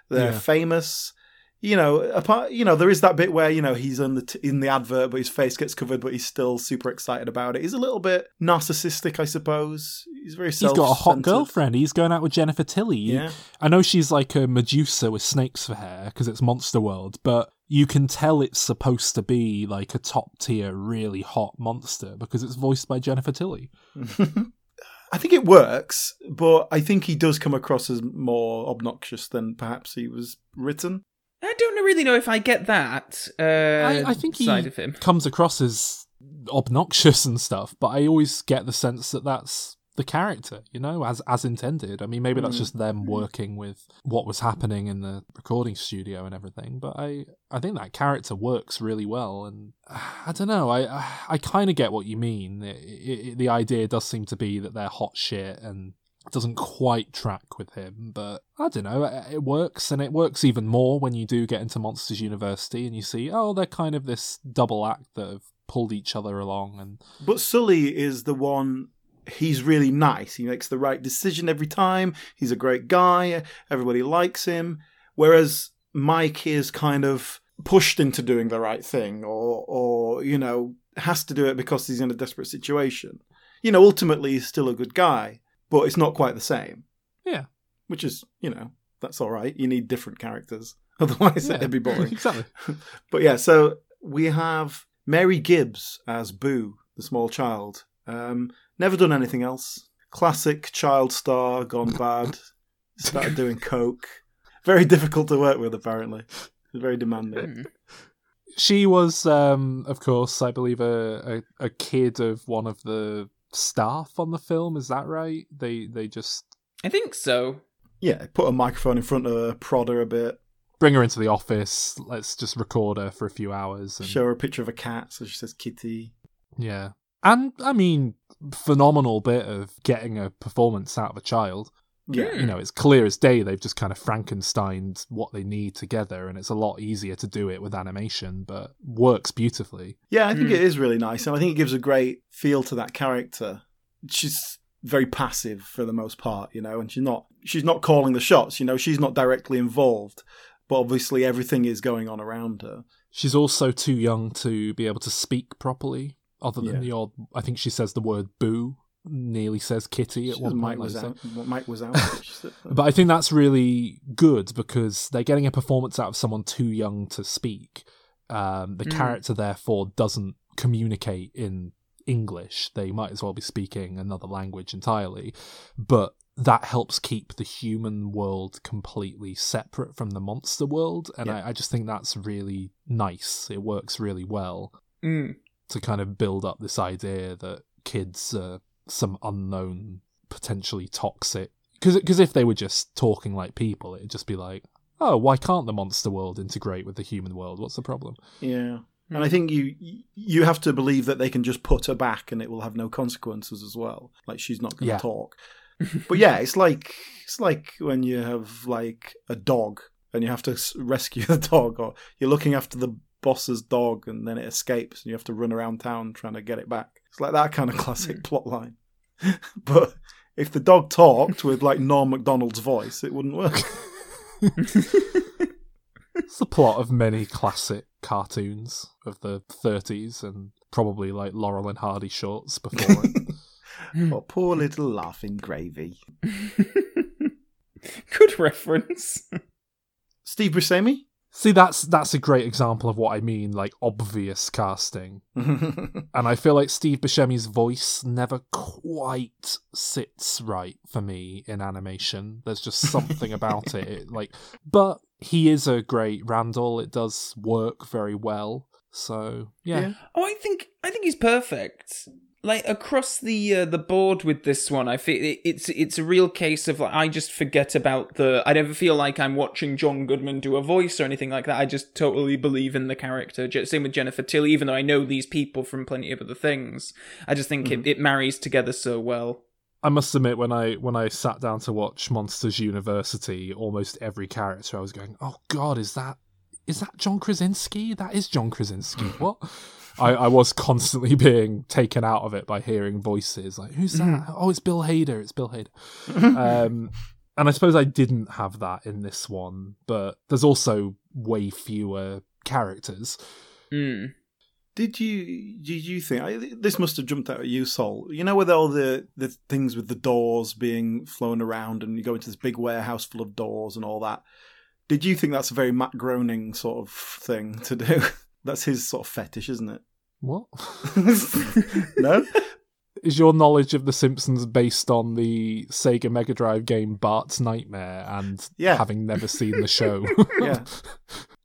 [SPEAKER 2] They're
[SPEAKER 1] Yeah.
[SPEAKER 2] famous. You know, apart, you know, there is that bit where you know he's in the t- in the advert, but his face gets covered, but he's still super excited about it. He's a little bit narcissistic, I suppose. He's very.
[SPEAKER 1] He's got a hot girlfriend. He's going out with Jennifer Tilly.
[SPEAKER 2] Yeah.
[SPEAKER 1] I know she's like a Medusa with snakes for hair because it's Monster World, but you can tell it's supposed to be like a top tier, really hot monster because it's voiced by Jennifer Tilly.
[SPEAKER 2] I think it works, but I think he does come across as more obnoxious than perhaps he was written.
[SPEAKER 3] I don't really know if I get that. Uh,
[SPEAKER 1] I, I think he
[SPEAKER 3] side of him.
[SPEAKER 1] comes across as obnoxious and stuff, but I always get the sense that that's the character, you know, as as intended. I mean, maybe that's mm. just them mm. working with what was happening in the recording studio and everything, but I I think that character works really well, and I don't know, I I, I kind of get what you mean. It, it, the idea does seem to be that they're hot shit and it doesn't quite track with him, but I don't know. It, it works, and it works even more when you do get into Monsters University and you see, oh, they're kind of this double act that have pulled each other along, and
[SPEAKER 2] But Sully is the one. He's really nice. He makes the right decision every time. He's a great guy. Everybody likes him. Whereas Mike is kind of pushed into doing the right thing, or, or you know, has to do it because he's in a desperate situation. You know, ultimately he's still a good guy, but it's not quite the same.
[SPEAKER 1] yeah,
[SPEAKER 2] Which is, you know, that's all right. You need different characters, otherwise
[SPEAKER 1] yeah.
[SPEAKER 2] it'd be boring.
[SPEAKER 1] exactly.
[SPEAKER 2] But yeah, so we have Mary Gibbs as Boo, the small child. Um, never done anything else. Classic child star gone bad. Started doing coke. Very difficult to work with, apparently. Very demanding.
[SPEAKER 1] She was, um, of course, I believe, a, a a kid of one of the staff on the film. Is that right? They they just
[SPEAKER 3] I think so.
[SPEAKER 2] Yeah, put a microphone in front of her, prod her a bit,
[SPEAKER 1] bring her into the office. Let's just record her for a few hours. And,
[SPEAKER 2] show her a picture of a cat, so she says kitty.
[SPEAKER 1] Yeah, and I mean, phenomenal bit of getting a performance out of a child.
[SPEAKER 2] Yeah.
[SPEAKER 1] You know, it's clear as day they've just kind of Frankensteined what they need together, and it's a lot easier to do it with animation, but works beautifully.
[SPEAKER 2] Yeah, I think
[SPEAKER 3] Hmm.
[SPEAKER 2] it is really nice, and I think it gives a great feel to that character. She's very passive for the most part, you know, and she's not she's not calling the shots, you know, she's not directly involved, but obviously everything is going on around her.
[SPEAKER 1] She's also too young to be able to speak properly, other than
[SPEAKER 2] Yeah.
[SPEAKER 1] the odd. I think she says the word "boo" nearly says kitty at
[SPEAKER 2] She
[SPEAKER 1] one point.
[SPEAKER 2] Mike
[SPEAKER 1] like
[SPEAKER 2] was
[SPEAKER 1] you say.
[SPEAKER 2] out. Mike was out.
[SPEAKER 1] But I think that's really good because they're getting a performance out of someone too young to speak. Um, the
[SPEAKER 3] Mm.
[SPEAKER 1] character, therefore, doesn't communicate in English. They might as well be speaking another language entirely. But that helps keep the human world completely separate from the monster world. And
[SPEAKER 2] Yeah.
[SPEAKER 1] I, I just think that's really nice. It works really well
[SPEAKER 3] Mm.
[SPEAKER 1] To kind of build up this idea that kids are some unknown, potentially toxic. Because if they were just talking like people, it'd just be like, oh, why can't the monster world integrate with the human world? What's the problem?
[SPEAKER 2] Yeah. And I mm. think you you have to believe that they can just put her back and it will have no consequences as well. Like she's not going to
[SPEAKER 1] Yeah.
[SPEAKER 2] talk. but yeah, it's like it's like when you have like a dog and you have to rescue the dog, or you're looking after the boss's dog and then it escapes and you have to run around town trying to get it back. It's like that kind of classic hmm. plot line. but if the dog talked with like Norm Macdonald's voice, it wouldn't work.
[SPEAKER 1] It's the plot of many classic cartoons of the 30s and probably like Laurel and Hardy shorts before it.
[SPEAKER 2] oh, poor little laughing gravy.
[SPEAKER 3] Good reference.
[SPEAKER 2] Steve Buscemi.
[SPEAKER 1] See, that's that's a great example of what I mean, like obvious casting. And I feel like Steve Buscemi's voice never quite sits right for me in animation. There's just something about it, it, like. But he is a great Randall. It does work very well. So yeah,
[SPEAKER 2] Yeah.
[SPEAKER 3] Oh, I think I think he's perfect. Like across the uh, the board with this one, I feel it, it's it's a real case of like I just forget about the. I never feel like I'm watching John Goodman do a voice or anything like that. I just totally believe in the character. Same with Jennifer Tilly, even though I know these people from plenty of other things. I just think it, it marries together so well.
[SPEAKER 1] I must admit when I when I sat down to watch Monsters University, almost every character I was going, "Oh God, is that is that John Krasinski? That is John Krasinski. What?" I, I was constantly being taken out of it by hearing voices like, "Who's that? Oh, it's Bill Hader. It's Bill Hader." um, and I suppose I didn't have that in this one, but there's also way fewer characters.
[SPEAKER 3] Mm.
[SPEAKER 2] Did you did you think I, this must have jumped out at you, Sol? You know, with all the the things with the doors being flown around, and you go into this big warehouse full of doors and all that. Did you think that's a very Matt Groening sort of thing to do? That's his sort of fetish, isn't it?
[SPEAKER 1] What
[SPEAKER 2] no.
[SPEAKER 1] is your knowledge of The Simpsons based on the Sega Mega Drive game Bart's Nightmare and
[SPEAKER 2] Yeah.
[SPEAKER 1] having never seen the show?
[SPEAKER 2] Yeah.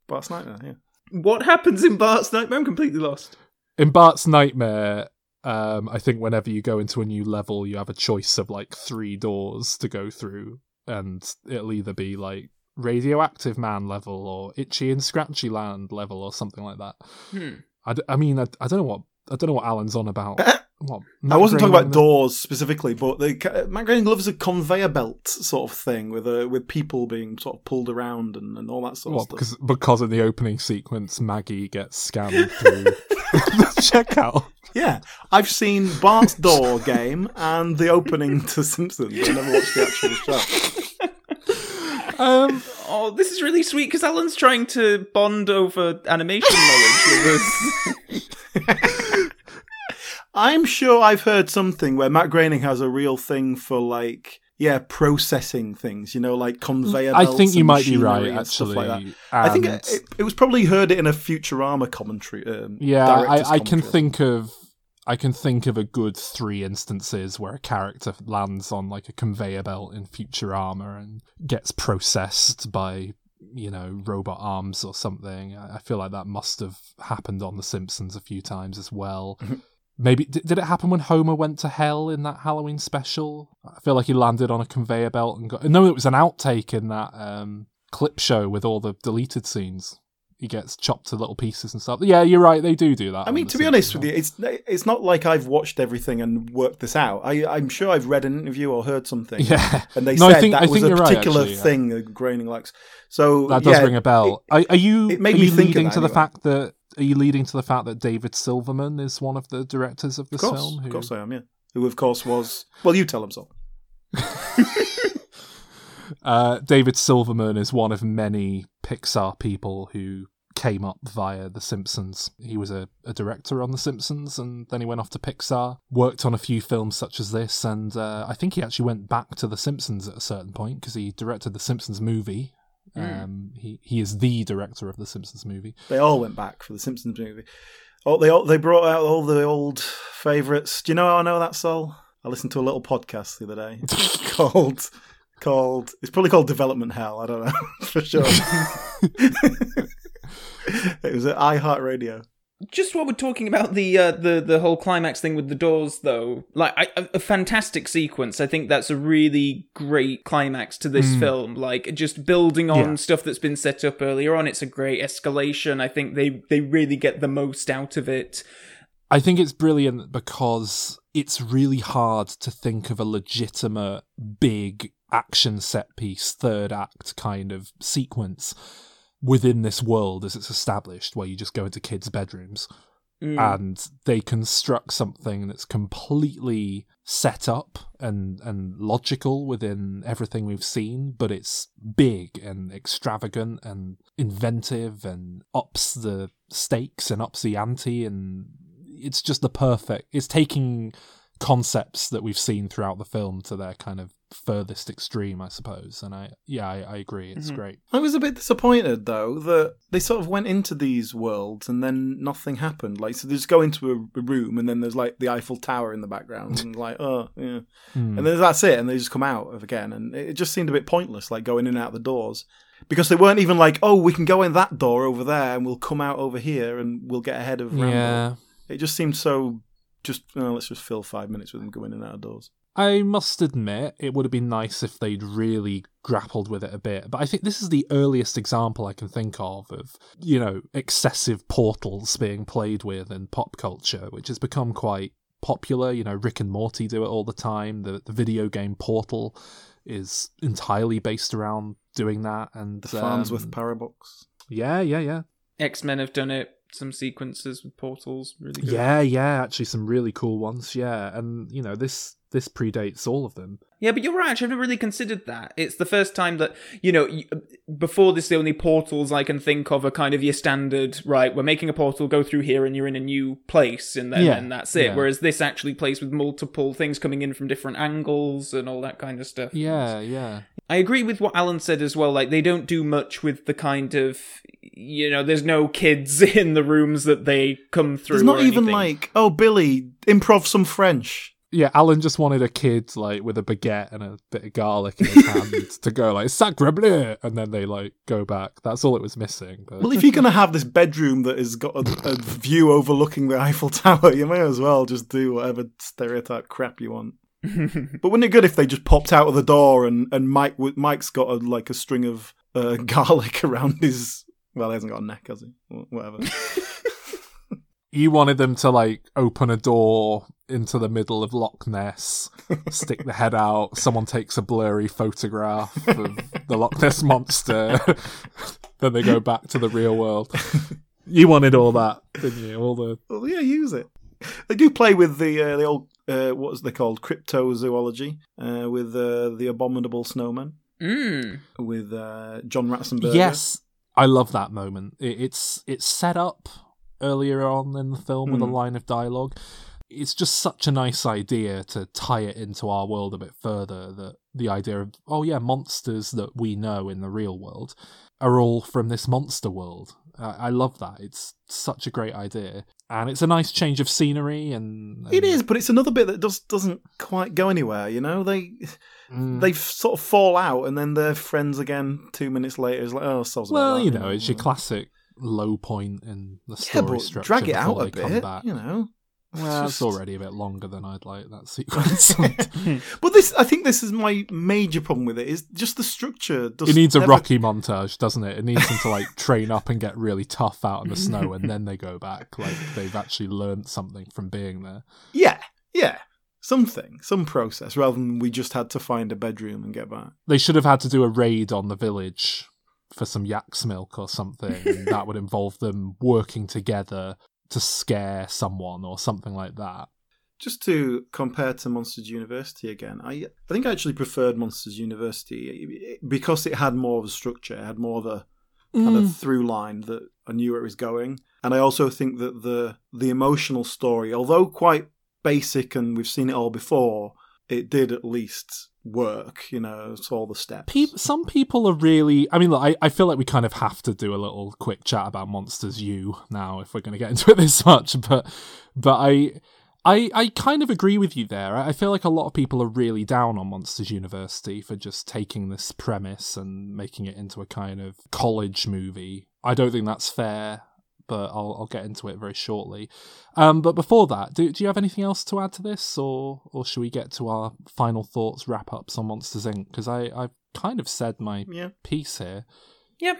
[SPEAKER 2] Bart's Nightmare. Yeah.
[SPEAKER 3] What happens in Bart's Nightmare? I'm completely lost.
[SPEAKER 1] in Bart's Nightmare, um, I think whenever you go into a new level, you have a choice of like three doors to go through, and it'll either be like radioactive man level or itchy and scratchy land level or something like that.
[SPEAKER 3] Hmm.
[SPEAKER 1] I, d- I mean, I, I don't know what I don't know what Alan's on about. What
[SPEAKER 2] I wasn't talking about doors specifically, but the Matt Groening loves a conveyor belt sort of thing with a with people being sort of pulled around and, and all that sort of stuff.
[SPEAKER 1] because because in the opening sequence, Maggie gets scanned through the checkout.
[SPEAKER 2] Yeah, I've seen Bart's Door game and the opening to Simpsons. I never watched the actual show.
[SPEAKER 1] Um,
[SPEAKER 3] Oh, this is really sweet because Alan's trying to bond over animation knowledge with us.
[SPEAKER 2] I'm sure I've heard something where Matt Groening has a real thing for like yeah processing things. You know, like conveyor.
[SPEAKER 1] I
[SPEAKER 2] belts
[SPEAKER 1] think you
[SPEAKER 2] and
[SPEAKER 1] might be
[SPEAKER 2] machinery
[SPEAKER 1] right.
[SPEAKER 2] and stuff
[SPEAKER 1] Actually,
[SPEAKER 2] like that. I think
[SPEAKER 1] and-
[SPEAKER 2] it, it was probably heard it in a Futurama commentary. Um,
[SPEAKER 1] Yeah,
[SPEAKER 2] director's
[SPEAKER 1] I, I can
[SPEAKER 2] commentary.
[SPEAKER 1] think of I can think of a good three instances where a character lands on like a conveyor belt in Futurama and gets processed by you know robot arms or something. I feel like that must have happened on The Simpsons a few times as well. Maybe did, did it happen when Homer went to hell in that Halloween special? I feel like he landed on a conveyor belt and got. No, it was an outtake in that um, clip show with all the deleted scenes. He gets chopped to little pieces and stuff. Yeah, you're right. They do do that.
[SPEAKER 2] I mean, to be honest with you, it's it's not like I've watched everything and worked this out. I, I'm sure I've read an interview or heard something.
[SPEAKER 1] Yeah.
[SPEAKER 2] and they
[SPEAKER 1] No, I
[SPEAKER 2] said
[SPEAKER 1] think-
[SPEAKER 2] that
[SPEAKER 1] I
[SPEAKER 2] was a
[SPEAKER 1] you're right,
[SPEAKER 2] particular
[SPEAKER 1] actually, yeah.
[SPEAKER 2] thing that Groening likes. So
[SPEAKER 1] that does
[SPEAKER 2] yeah,
[SPEAKER 1] ring a bell.
[SPEAKER 2] it-
[SPEAKER 1] are, are you?
[SPEAKER 2] it made
[SPEAKER 1] are
[SPEAKER 2] me think
[SPEAKER 1] leading to the fact that? Are you leading to the fact that David Silverman is one of the directors of
[SPEAKER 2] of
[SPEAKER 1] this
[SPEAKER 2] course,
[SPEAKER 1] film?
[SPEAKER 2] of
[SPEAKER 1] who-
[SPEAKER 2] course I am. Yeah, who of course was. Well, you tell him so.
[SPEAKER 1] Uh, David Silverman is one of many Pixar people who came up via The Simpsons. He was a, a director on The Simpsons, and then he went off to Pixar, worked on a few films such as this, and uh, I think he actually went back to The Simpsons at a certain point because he directed The Simpsons movie. Um, he he is the director of The Simpsons movie.
[SPEAKER 2] They all went back for the Simpsons movie. Oh, they all, they brought out all the old favourites. Do you know how I know that, Sol? I listened to a little podcast the other day called called. It's probably called Development Hell. I don't know for sure. it was at iHeartRadio.
[SPEAKER 3] Just while we're talking about the uh, the the whole climax thing with the doors, though, like I, a, a fantastic sequence. I think that's a really great climax to this film. Like just building on
[SPEAKER 1] Yeah.
[SPEAKER 3] stuff that's been set up earlier on. It's a great escalation. I think they they really get the most out of it.
[SPEAKER 1] I think it's brilliant because it's really hard to think of a legitimate big action set piece, third act kind of sequence within this world as it's established, where you just go into kids' bedrooms mm. and they construct something that's completely set up and and logical within everything we've seen, but it's big and extravagant and inventive and ups the stakes and ups the ante and it's just the perfect it's taking concepts that we've seen throughout the film to their kind of furthest extreme, I suppose. And I yeah, I, I agree, it's great.
[SPEAKER 2] I was a bit disappointed though that they sort of went into these worlds and then nothing happened. Like, so they just go into a, a room and then there's like the Eiffel Tower in the background and like, oh yeah,
[SPEAKER 1] Hmm.
[SPEAKER 2] and then that's it, and they just come out of again, and it just seemed a bit pointless, like going in and out the doors. Because they weren't even like, oh, we can go in that door over there, and we'll come out over here, and we'll get ahead of Rambo.
[SPEAKER 1] Yeah.
[SPEAKER 2] It just seemed so. Just oh, let's just fill five minutes with them going in and out of doors.
[SPEAKER 1] I must admit, it would have been nice if they'd really grappled with it a bit. But I think this is the earliest example I can think of of, you know, excessive portals being played with in pop culture, which has become quite popular. You know, Rick and Morty do it all the time. The, the video game Portal is entirely based around doing that. And
[SPEAKER 2] The farms
[SPEAKER 1] um,
[SPEAKER 2] with Parabox.
[SPEAKER 1] Yeah, yeah, yeah.
[SPEAKER 3] X Men have done it. Some sequences with portals, really good.
[SPEAKER 1] Yeah, yeah, actually some really cool ones, yeah. And, you know, this this predates all of them.
[SPEAKER 3] Yeah, but you're right. I've never really considered that. It's the first time that you know. Before this, the only portals I can think of are kind of your standard. Right, we're making a portal, go through here, and you're in a new place, and then
[SPEAKER 1] Yeah,
[SPEAKER 3] and that's it.
[SPEAKER 1] yeah.
[SPEAKER 3] Whereas this actually plays with multiple things coming in from different angles and all that kind of stuff.
[SPEAKER 1] Yeah, yeah.
[SPEAKER 3] I agree with what Alan said as well. Like they don't do much with the kind of you know. There's no kids in the rooms that they come through.
[SPEAKER 2] It's not
[SPEAKER 3] or
[SPEAKER 2] even
[SPEAKER 3] anything.
[SPEAKER 2] like, oh, Billy, improv some French.
[SPEAKER 1] Yeah, Alan just wanted a kid like with a baguette and a bit of garlic in his hand to go like sacre bleu, and then they like go back. That's all it was missing. But
[SPEAKER 2] Well, if you're going to have this bedroom that has got a, a view overlooking the Eiffel Tower, you may as well just do whatever stereotype crap you want. but wouldn't it good if they just popped out of the door and, and Mike Mike's got a, like a string of uh, garlic around his well, he hasn't got a neck, has he? Whatever.
[SPEAKER 1] you wanted them to like open a door into the middle of Loch Ness, stick the head out. Someone takes a blurry photograph of the Loch Ness monster. then they go back to the real world. You wanted all that, didn't you? All the
[SPEAKER 2] well, yeah, use it. They do play with the uh, the old uh, what was they called cryptozoology uh, with uh, the abominable snowman
[SPEAKER 3] Mm.
[SPEAKER 2] with uh, John Ratzenberger.
[SPEAKER 1] Yes, I love that moment. It, it's it's set up earlier on in the film with a
[SPEAKER 2] Mm.
[SPEAKER 1] line of dialogue. It's just such a nice idea to tie it into our world a bit further. That the idea of oh yeah, monsters that we know in the real world are all from this monster world. I I love that. It's such a great idea, and it's a nice change of scenery. And,
[SPEAKER 2] It
[SPEAKER 1] and-
[SPEAKER 2] is, but it's another bit that just doesn't quite go anywhere. You know, they
[SPEAKER 1] Mm.
[SPEAKER 2] they sort of fall out, and then they're friends again. Two minutes later, it's like, oh, about
[SPEAKER 1] Well, you know, it's your classic low point in the
[SPEAKER 2] Yeah,
[SPEAKER 1] story
[SPEAKER 2] but
[SPEAKER 1] structure.
[SPEAKER 2] drag it out a bit. You know,
[SPEAKER 1] Well, it's already a bit longer than I'd like that sequence.
[SPEAKER 2] but this, I think, this is my major problem with it. Is just the structure.
[SPEAKER 1] It needs a
[SPEAKER 2] never-
[SPEAKER 1] Rocky montage, doesn't it? It needs them to like train up and get really tough out in the snow, and then they go back. Like they've actually learned something from being there.
[SPEAKER 2] Yeah, yeah, something, some process, rather than we just had to find a bedroom and get back.
[SPEAKER 1] They should have had to do a raid on the village for some yak's milk or something, that would involve them working together to scare someone or something like that.
[SPEAKER 2] Just to compare to Monsters University again, I I think I actually preferred Monsters University because it had more of a structure, it had more of a kind
[SPEAKER 1] Mm.
[SPEAKER 2] of through line that I knew where it was going, and I also think that the the emotional story, although quite basic and we've seen it all before, it did at least work. You know, it's all the steps.
[SPEAKER 1] Some people are really. I mean, look, I, I feel like we kind of have to do a little quick chat about Monsters U now if we're going to get into it this much. But but I. I, I kind of agree with you there. I feel like a lot of people are really down on Monsters University for just taking this premise and making it into a kind of college movie. I don't think that's fair, but I'll I'll get into it very shortly. Um, but before that, do do you have anything else to add to this, or or should we get to our final thoughts, wrap ups on Monsters Inc? Because I I've kind of said my
[SPEAKER 2] Yeah.
[SPEAKER 1] piece here.
[SPEAKER 3] Yeah.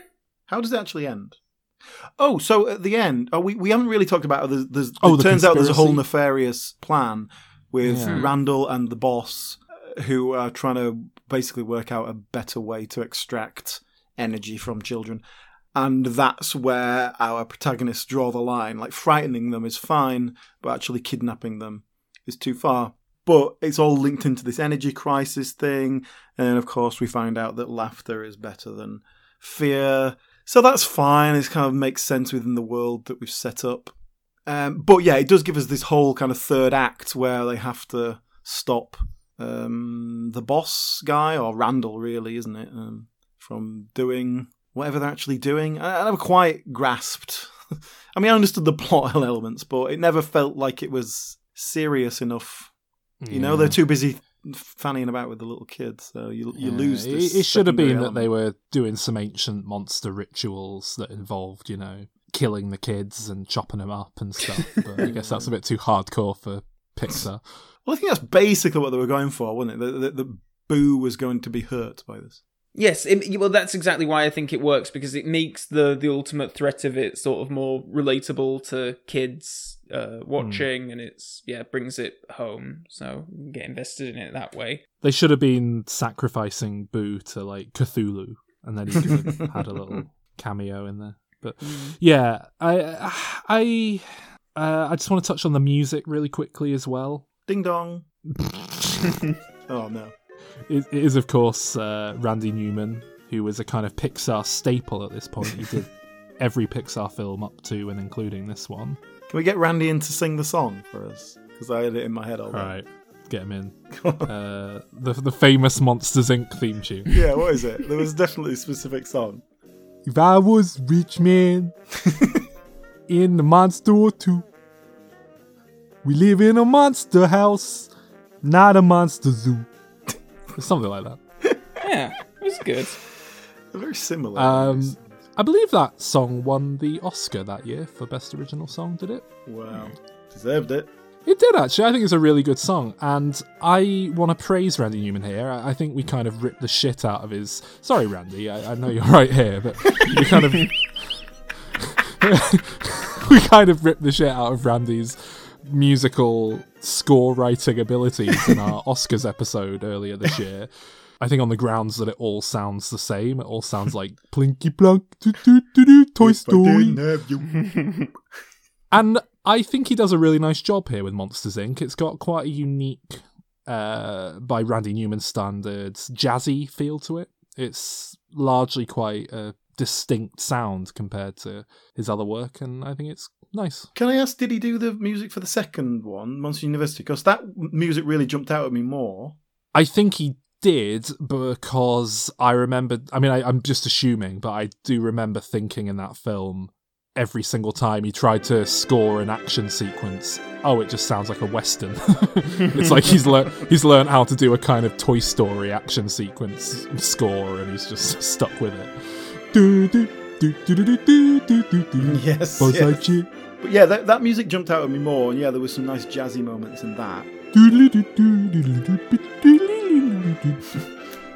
[SPEAKER 2] How does it actually end? Oh, so at the end, oh, we, we haven't really talked about there's, there's
[SPEAKER 1] Oh,
[SPEAKER 2] it
[SPEAKER 1] the
[SPEAKER 2] turns out there's a whole nefarious plan with
[SPEAKER 1] Yeah.
[SPEAKER 2] Randall and the boss uh, who are trying to basically work out a better way to extract energy from children. And that's where our protagonists draw the line. Like frightening them is fine, but actually kidnapping them is too far. But it's all linked into this energy crisis thing, and of course we find out that laughter is better than fear. So that's fine. It kind of makes sense within the world that we've set up. Um, but yeah, it does give us this whole kind of third act where they have to stop um, the boss guy or Randall, really, isn't it, um, from doing whatever they're actually doing. I, I never quite grasped. I mean, I understood the plot elements, but it never felt like it was serious enough. You know, they're too busy fanning about with the little kids, so you you
[SPEAKER 1] Yeah,
[SPEAKER 2] lose.
[SPEAKER 1] It,
[SPEAKER 2] This
[SPEAKER 1] it should have been
[SPEAKER 2] secondary
[SPEAKER 1] that they were doing some ancient monster rituals that involved, you know, killing the kids and chopping them up and stuff. But I guess that's a bit too hardcore for Pixar.
[SPEAKER 2] Well, I think that's basically what they were going for, wasn't it? That the, the Boo was going to be hurt by this.
[SPEAKER 3] Yes, it, well, that's exactly why I think it works because it makes the the ultimate threat of it sort of more relatable to kids uh, watching, and it's yeah brings it home. So get invested in it that way.
[SPEAKER 1] They should have been sacrificing Boo to like Cthulhu, and then he could have had a little cameo in there. But yeah, I I uh, I just want to touch on the music really quickly as well.
[SPEAKER 2] Ding dong. oh no.
[SPEAKER 1] It, is, of course, uh, Randy Newman, who was a kind of Pixar staple at this point. He did every Pixar film up to and including this one.
[SPEAKER 2] Can we get Randy in to sing the song for us? Because I had it in my head all
[SPEAKER 1] right, get him in. Uh, the the famous Monsters Inc. theme tune.
[SPEAKER 2] Yeah, what is it? There was definitely a specific song.
[SPEAKER 1] If I was rich man in the monster or two, we live in a monster house, not a monster zoo. Something like that.
[SPEAKER 3] Yeah, it was good.
[SPEAKER 2] They're very similar.
[SPEAKER 1] Um, I believe that song won the Oscar that year for Best Original Song, did it?
[SPEAKER 2] wow. Deserved it.
[SPEAKER 1] It did actually. I think it's a really good song, and I want to praise Randy Newman here. I I think we kind of ripped the shit out of his. Sorry, Randy. I, I know you're right here, but we kind of we kind of ripped the shit out of Randy's musical score writing abilities in our Oscars episode earlier this year. I think on the grounds that it all sounds the same. It all sounds like Plinky Plunk, doo doo doo Toy Story. And I think he does a really nice job here with Monsters Inc. It's got quite a unique, uh, by Randy Newman standards, jazzy feel to it. It's largely quite a distinct sound compared to his other work, and I think it's nice.
[SPEAKER 2] Can I ask, did he do the music for the second one, Monster University? Because that music really jumped out at me more.
[SPEAKER 1] I think he did because I remember. I mean, I, I'm just assuming, but I do remember thinking in that film every single time he tried to score an action sequence. Oh, it just sounds like a western. it's like he's learned he's learned how to do a kind of Toy Story action sequence score, and he's just stuck with it. Do, do, do, do, do, do, do, do, do.
[SPEAKER 2] Yes,
[SPEAKER 1] Buzz
[SPEAKER 2] yes.
[SPEAKER 1] Lightyear.
[SPEAKER 2] But yeah, that, that music jumped out at me more, and yeah, there were some nice jazzy moments in that.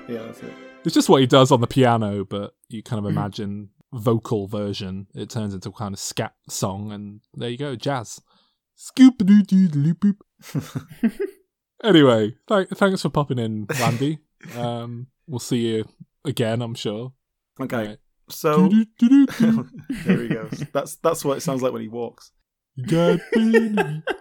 [SPEAKER 2] Yeah, that's it.
[SPEAKER 1] It's just what he does on the piano, but you kind of imagine vocal version. It turns into a kind of scat song, and there you go, jazz. Scoop doo doo doo. Anyway, th- thanks for popping in, Randy. um, we'll see you again, I'm sure.
[SPEAKER 2] Okay,
[SPEAKER 1] Right.
[SPEAKER 2] So there he goes. That's that's what it sounds like when he walks.
[SPEAKER 1] You got me.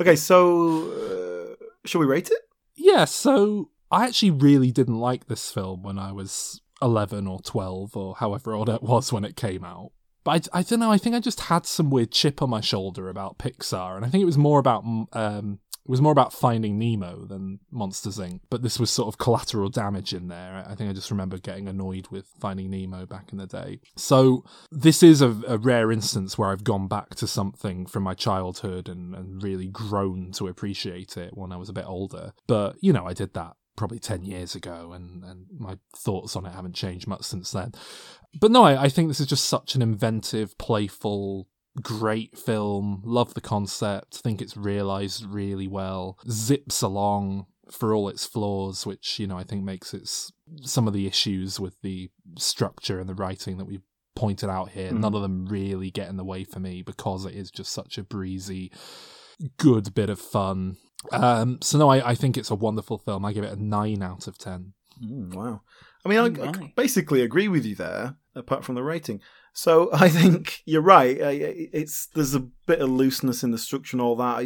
[SPEAKER 2] Okay, so uh, shall we rate it?
[SPEAKER 1] yeah, so I actually really didn't like this film when I was 11 or 12 or however old it was when it came out. But I, I don't know. I think I just had some weird chip on my shoulder about Pixar, and I think it was more about um, it was more about Finding Nemo than Monsters Inc. But this was sort of collateral damage in there. I think I just remember getting annoyed with Finding Nemo back in the day. So this is a, a rare instance where I've gone back to something from my childhood and, and really grown to appreciate it when I was a bit older. But you know, I did that probably 10 years ago and, and my thoughts on it haven't changed much since then. But no I, I think this is just such an inventive playful great film. Love the concept. Think it's realized really well. Zips along for all its flaws which you know i think makes its some of the issues with the structure and the writing that we've pointed out here
[SPEAKER 2] Mhm.
[SPEAKER 1] none of them really get in the way for me because it is just such a breezy good bit of fun um so no I, I think it's a wonderful film i give it a 9 out of 10
[SPEAKER 2] Mm, wow. I mean, I, I basically agree with you there, apart from the rating. So I think you're right. I- I- It's there's a bit of looseness in the structure and all that,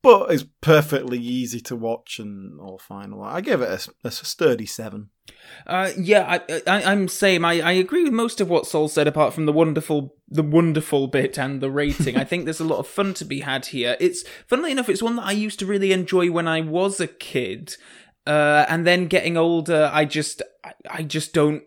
[SPEAKER 2] but it's perfectly easy to watch and all fine. All. I give it a, a sturdy seven.
[SPEAKER 3] Uh, yeah, I, I'm same. I, I agree with most of what Sol said, apart from the wonderful, the wonderful bit and the rating. I think there's a lot of fun to be had here. It's funnily enough, it's one that I used to really enjoy when I was a kid, uh, and then getting older, I just, I, I just don't.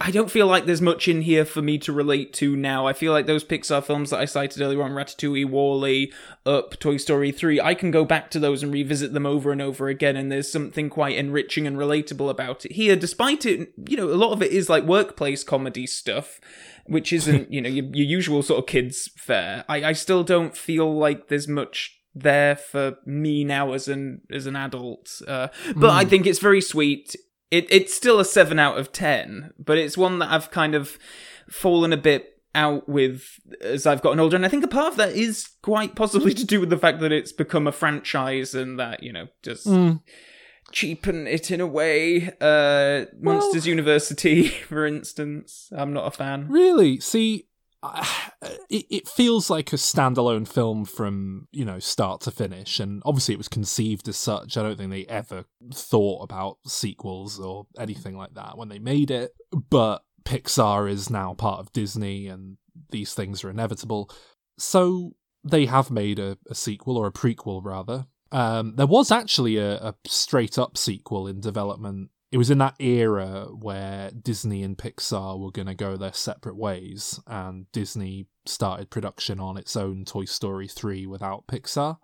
[SPEAKER 3] I don't feel like there's much in here for me to relate to now. I feel like those Pixar films that I cited earlier on, Ratatouille, WALL-E, Up, Toy Story 3, I can go back to those and revisit them over and over again, and there's something quite enriching and relatable about it. Here, despite it, you know, a lot of it is like workplace comedy stuff, which isn't, you know, your, your usual sort of kids fare. I, I still don't feel like there's much there for me now as an as an adult. Uh, but I think it's very sweet. It it's still a seven out of ten, but it's one that I've kind of fallen a bit out with as I've gotten older, and I think a part of that is quite possibly to do with the fact that it's become a franchise and that you know just cheapen it in a way. Uh, Monsters University, for instance, I'm not a fan.
[SPEAKER 1] Really? See, it, it feels like a standalone film from, you know, start to finish. And obviously it was conceived as such. I don't think they ever thought about sequels or anything like that when they made it. But Pixar is now part of Disney and these things are inevitable. So they have made a, a sequel or a prequel rather. Um, there was actually a, a straight up sequel in development. It was in that era where Disney and Pixar were going to go their separate ways, and Disney started production on its own Toy Story 3 without Pixar.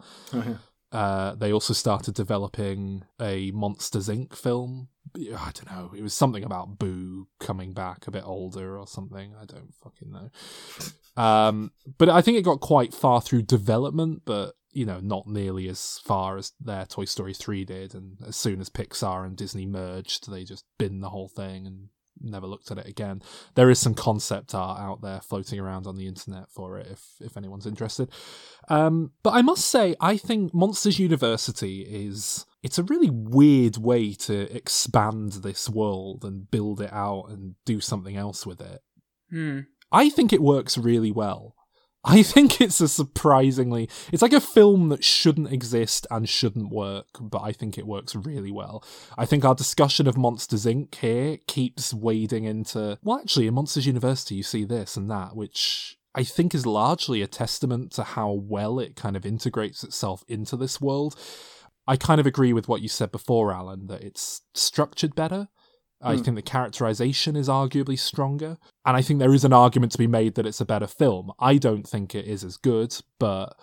[SPEAKER 1] Uh, they also started developing a Monsters Inc. film. I don't know. It was something about Boo coming back a bit older or something. I don't fucking know. Um, but I think it got quite far through development, but you know, not nearly as far as their Toy Story 3 did. And as soon as Pixar and Disney merged, they just binned the whole thing and never looked at it again. There is some concept art out there floating around on the internet for it if if anyone's interested. Um, but I must say, I think Monsters University is it's a really weird way to expand this world and build it out and do something else with it.
[SPEAKER 3] Hmm.
[SPEAKER 1] I think it works really well. I think it's a surprisingly it's like a film that shouldn't exist and shouldn't work, but I think it works really well. I think our discussion of Monsters Inc. here keeps wading into well actually in Monsters University you see this and that, which I think is largely a testament to how well it kind of integrates itself into this world. I kind of agree with what you said before, Alan, that it's structured better. I
[SPEAKER 2] Hmm.
[SPEAKER 1] think the characterization is arguably stronger. And I think there is an argument to be made that it's a better film. I don't think it is as good, but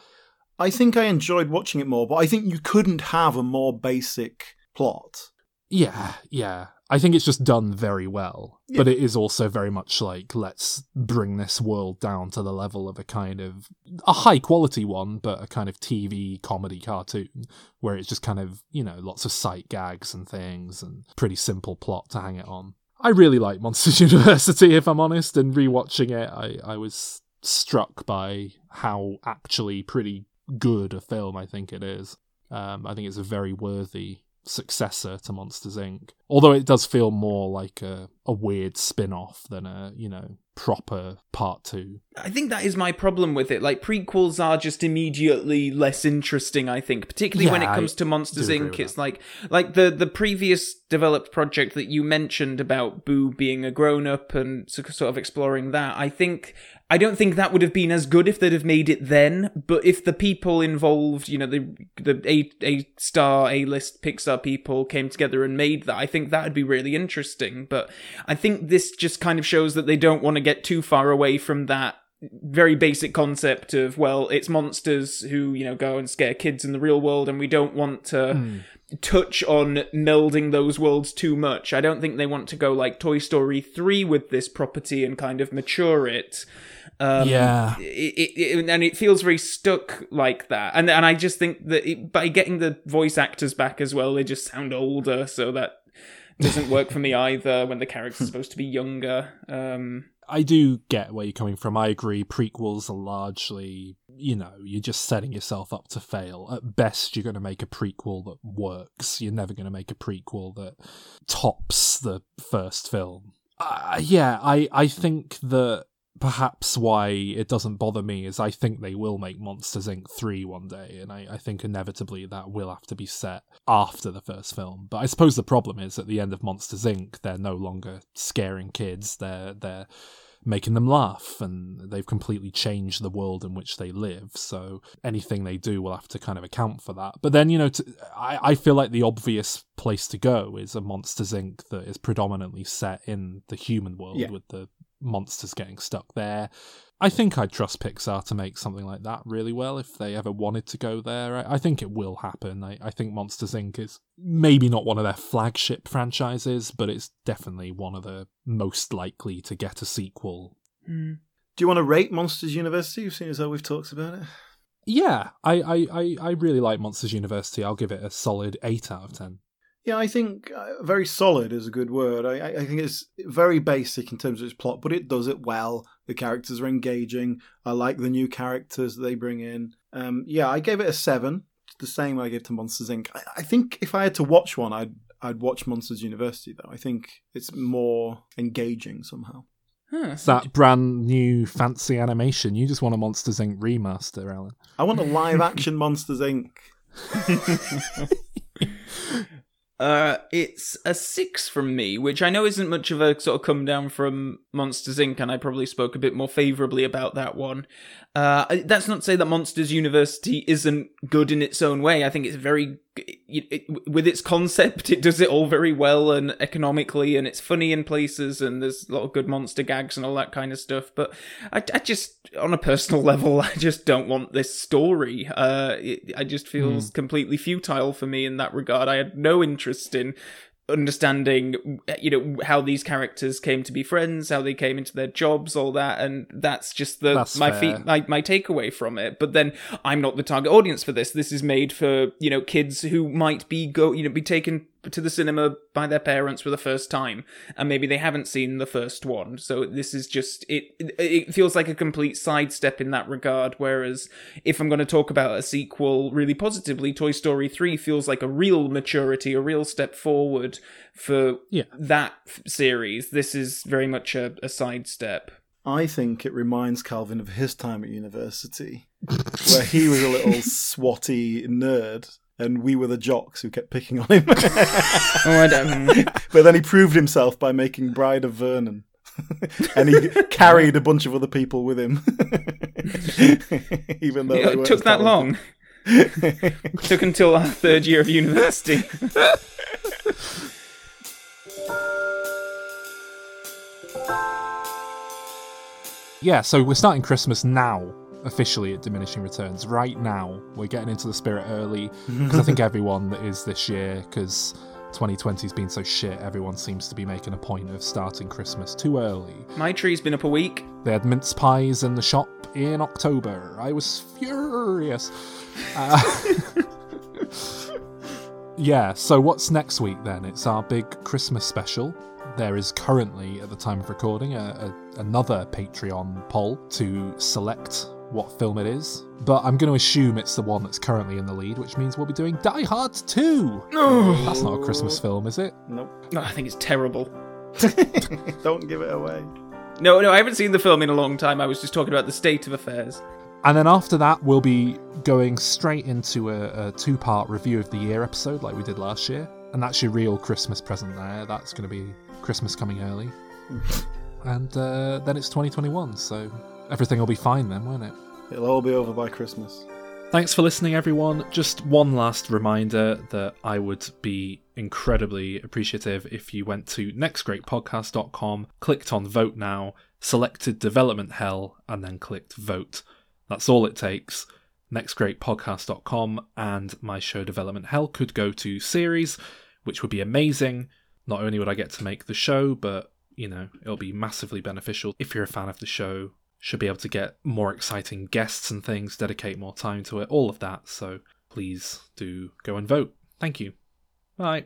[SPEAKER 2] I think I enjoyed watching it more, but I think you couldn't have a more basic plot.
[SPEAKER 1] Yeah, yeah. I think it's just done very well.
[SPEAKER 2] Yeah.
[SPEAKER 1] But it is also very much like, let's bring this world down to the level of a kind of a high quality one, but a kind of TV comedy cartoon where it's just kind of, you know, lots of sight gags and things and pretty simple plot to hang it on. I really like Monsters University, if I'm honest, and rewatching it, I, I was struck by how actually pretty good a film I think it is. Um, I think it's a very worthy successor to Monsters Inc. Although it does feel more like a, a weird spin off than a, you know, proper part two.
[SPEAKER 3] I think that is my problem with it. Like prequels are just immediately less interesting. I think, particularly when it comes
[SPEAKER 1] I
[SPEAKER 3] to Monsters Inc. It's like like the the previous developed project that you mentioned about Boo being a grown up and sort of exploring that. I think I don't think that would have been as good if they'd have made it then. But if the people involved, you know, the the a a star A list Pixar people came together and made that, I think that would be really interesting. But I think this just kind of shows that they don't want to get too far away from that very basic concept of well it's monsters who you know go and scare kids in the real world and we don't want to hmm. Touch on melding those worlds too much i don't think they want to go like toy story 3 with this property and kind of mature it um,
[SPEAKER 1] Yeah.
[SPEAKER 3] it, it, it- and it feels very stuck like that and and i just think that it, by getting the voice actors back as well they just sound older so that doesn't work for me either when the character's supposed to be younger um
[SPEAKER 1] I do get where you're coming from. I agree. Prequels are largely, you know, you're just setting yourself up to fail. At best, you're going to make a prequel that works. You're never going to make a prequel that tops the first film. Uh, yeah, I, I think that perhaps why it doesn't bother me is I think they will make Monsters Inc. 3 one day, and I, I think inevitably that will have to be set after the first film. But I suppose the problem is at the end of Monsters Inc., they're no longer scaring kids, they're, they're making them laugh, and they've completely changed the world in which they live. So anything they do will have to kind of account for that. But then, you know, to, I, I feel like the obvious place to go is a Monsters Inc. that is predominantly set in the human world
[SPEAKER 2] Yeah.
[SPEAKER 1] with the monsters getting stuck there. I think I'd trust Pixar to make something like that really well if they ever wanted to go there. I, I think it will happen. I, I think Monsters Inc. is maybe not one of their flagship franchises, but it's definitely one of the most likely to get a sequel.
[SPEAKER 3] hmm.
[SPEAKER 2] Do you want to rate Monsters University, seeing as though we've talked about it?
[SPEAKER 1] Yeah, I, I, I, I really like Monsters University. I'll give it a solid 8 out of 10.
[SPEAKER 2] Yeah, I think uh, very solid is a good word. I, I- I think it's very basic in terms of its plot, but it does it well. The characters are engaging. I like the new characters they bring in. Um, yeah, I gave it a seven, the same I gave to Monsters Inc. I, I think if I had to watch one, I'd I'd watch Monsters University though. I think it's more engaging somehow.
[SPEAKER 3] Huh.
[SPEAKER 1] It's that brand new fancy animation. You just want a Monsters Inc. remaster, Alan.
[SPEAKER 2] I want a live action Monsters Inc.
[SPEAKER 3] Uh, it's a six from me, which I know isn't much of a sort of come down from Monsters Inc., and I probably spoke a bit more favorably about that one. Uh, that's not to say that Monsters University isn't good in its own way. I think it's very, it, it, with its concept, it does it all very well and economically, and it's funny in places, and there's a lot of good monster gags and all that kind of stuff. But I, I just, on a personal level, I just don't want this story. Uh, it, I just feels completely futile for me in that regard. I had no interest in understanding you know how these characters came to be friends how they came into their jobs all that and that's just the
[SPEAKER 1] That's
[SPEAKER 3] my
[SPEAKER 1] fair.
[SPEAKER 3] feet my, my takeaway from it but then i'm not the target audience for this this is made for you know kids who might be go you know be taken to the cinema by their parents for the first time and maybe they haven't seen the first one. So this is just it it, it feels like a complete sidestep in that regard whereas if i'm going to talk about a sequel really positively toy story 3 feels like a real maturity a real step forward for
[SPEAKER 1] Yeah.
[SPEAKER 3] that f- series. This is very much a, a sidestep.
[SPEAKER 2] I think it reminds Calvin of his time at university, where he was a little swatty nerd, and we were the jocks who kept picking on him.
[SPEAKER 3] oh i don't
[SPEAKER 2] but then he proved himself by making Bride of Vernon. and he carried a bunch of other people with him. Even though
[SPEAKER 3] it took
[SPEAKER 2] as
[SPEAKER 3] that long
[SPEAKER 2] talented.
[SPEAKER 3] took until our third year of university
[SPEAKER 1] Yeah, so we're starting Christmas now, officially at Diminishing Returns. Right now, we're getting into the spirit early because I think everyone that is this year, because 2020's been so shit, everyone seems to be making a point of starting Christmas too early.
[SPEAKER 3] my tree's been up a week
[SPEAKER 1] They had mince pies in the shop in October. I was furious. Uh, yeah, so what's next week then? It's our big Christmas special. There is currently, at the time of recording, a, a, another Patreon poll to select what film it is, but I'm going to assume it's the one that's currently in the lead, which means we'll be doing Die Hard 2. That's not a Christmas film, is it?
[SPEAKER 2] Nope.
[SPEAKER 3] Oh, I think it's terrible.
[SPEAKER 2] Don't give it away.
[SPEAKER 3] No, no, I haven't seen the film in a long time. I was just talking about the state of affairs.
[SPEAKER 1] And then after that, we'll be going straight into a, a two part review of the year episode like we did last year. And that's your real Christmas present there. That's going to be Christmas coming early. and uh, then it's 2021, so everything will be fine then, won't it?
[SPEAKER 2] It'll all be over by Christmas.
[SPEAKER 1] Thanks for listening, everyone. Just one last reminder that I would be incredibly appreciative if you went to nextgreatpodcast.com, clicked on Vote Now, selected Development Hell, and then clicked Vote. That's all it takes. Nextgreatpodcast.com and my show Development Hell could go to series, which would be amazing. Not only would I get to make the show, but you know, it'll be massively beneficial if you're a fan of the show. Should be able to get more exciting guests and things, dedicate more time to it, all of that. So please do go and vote. Thank you. Bye.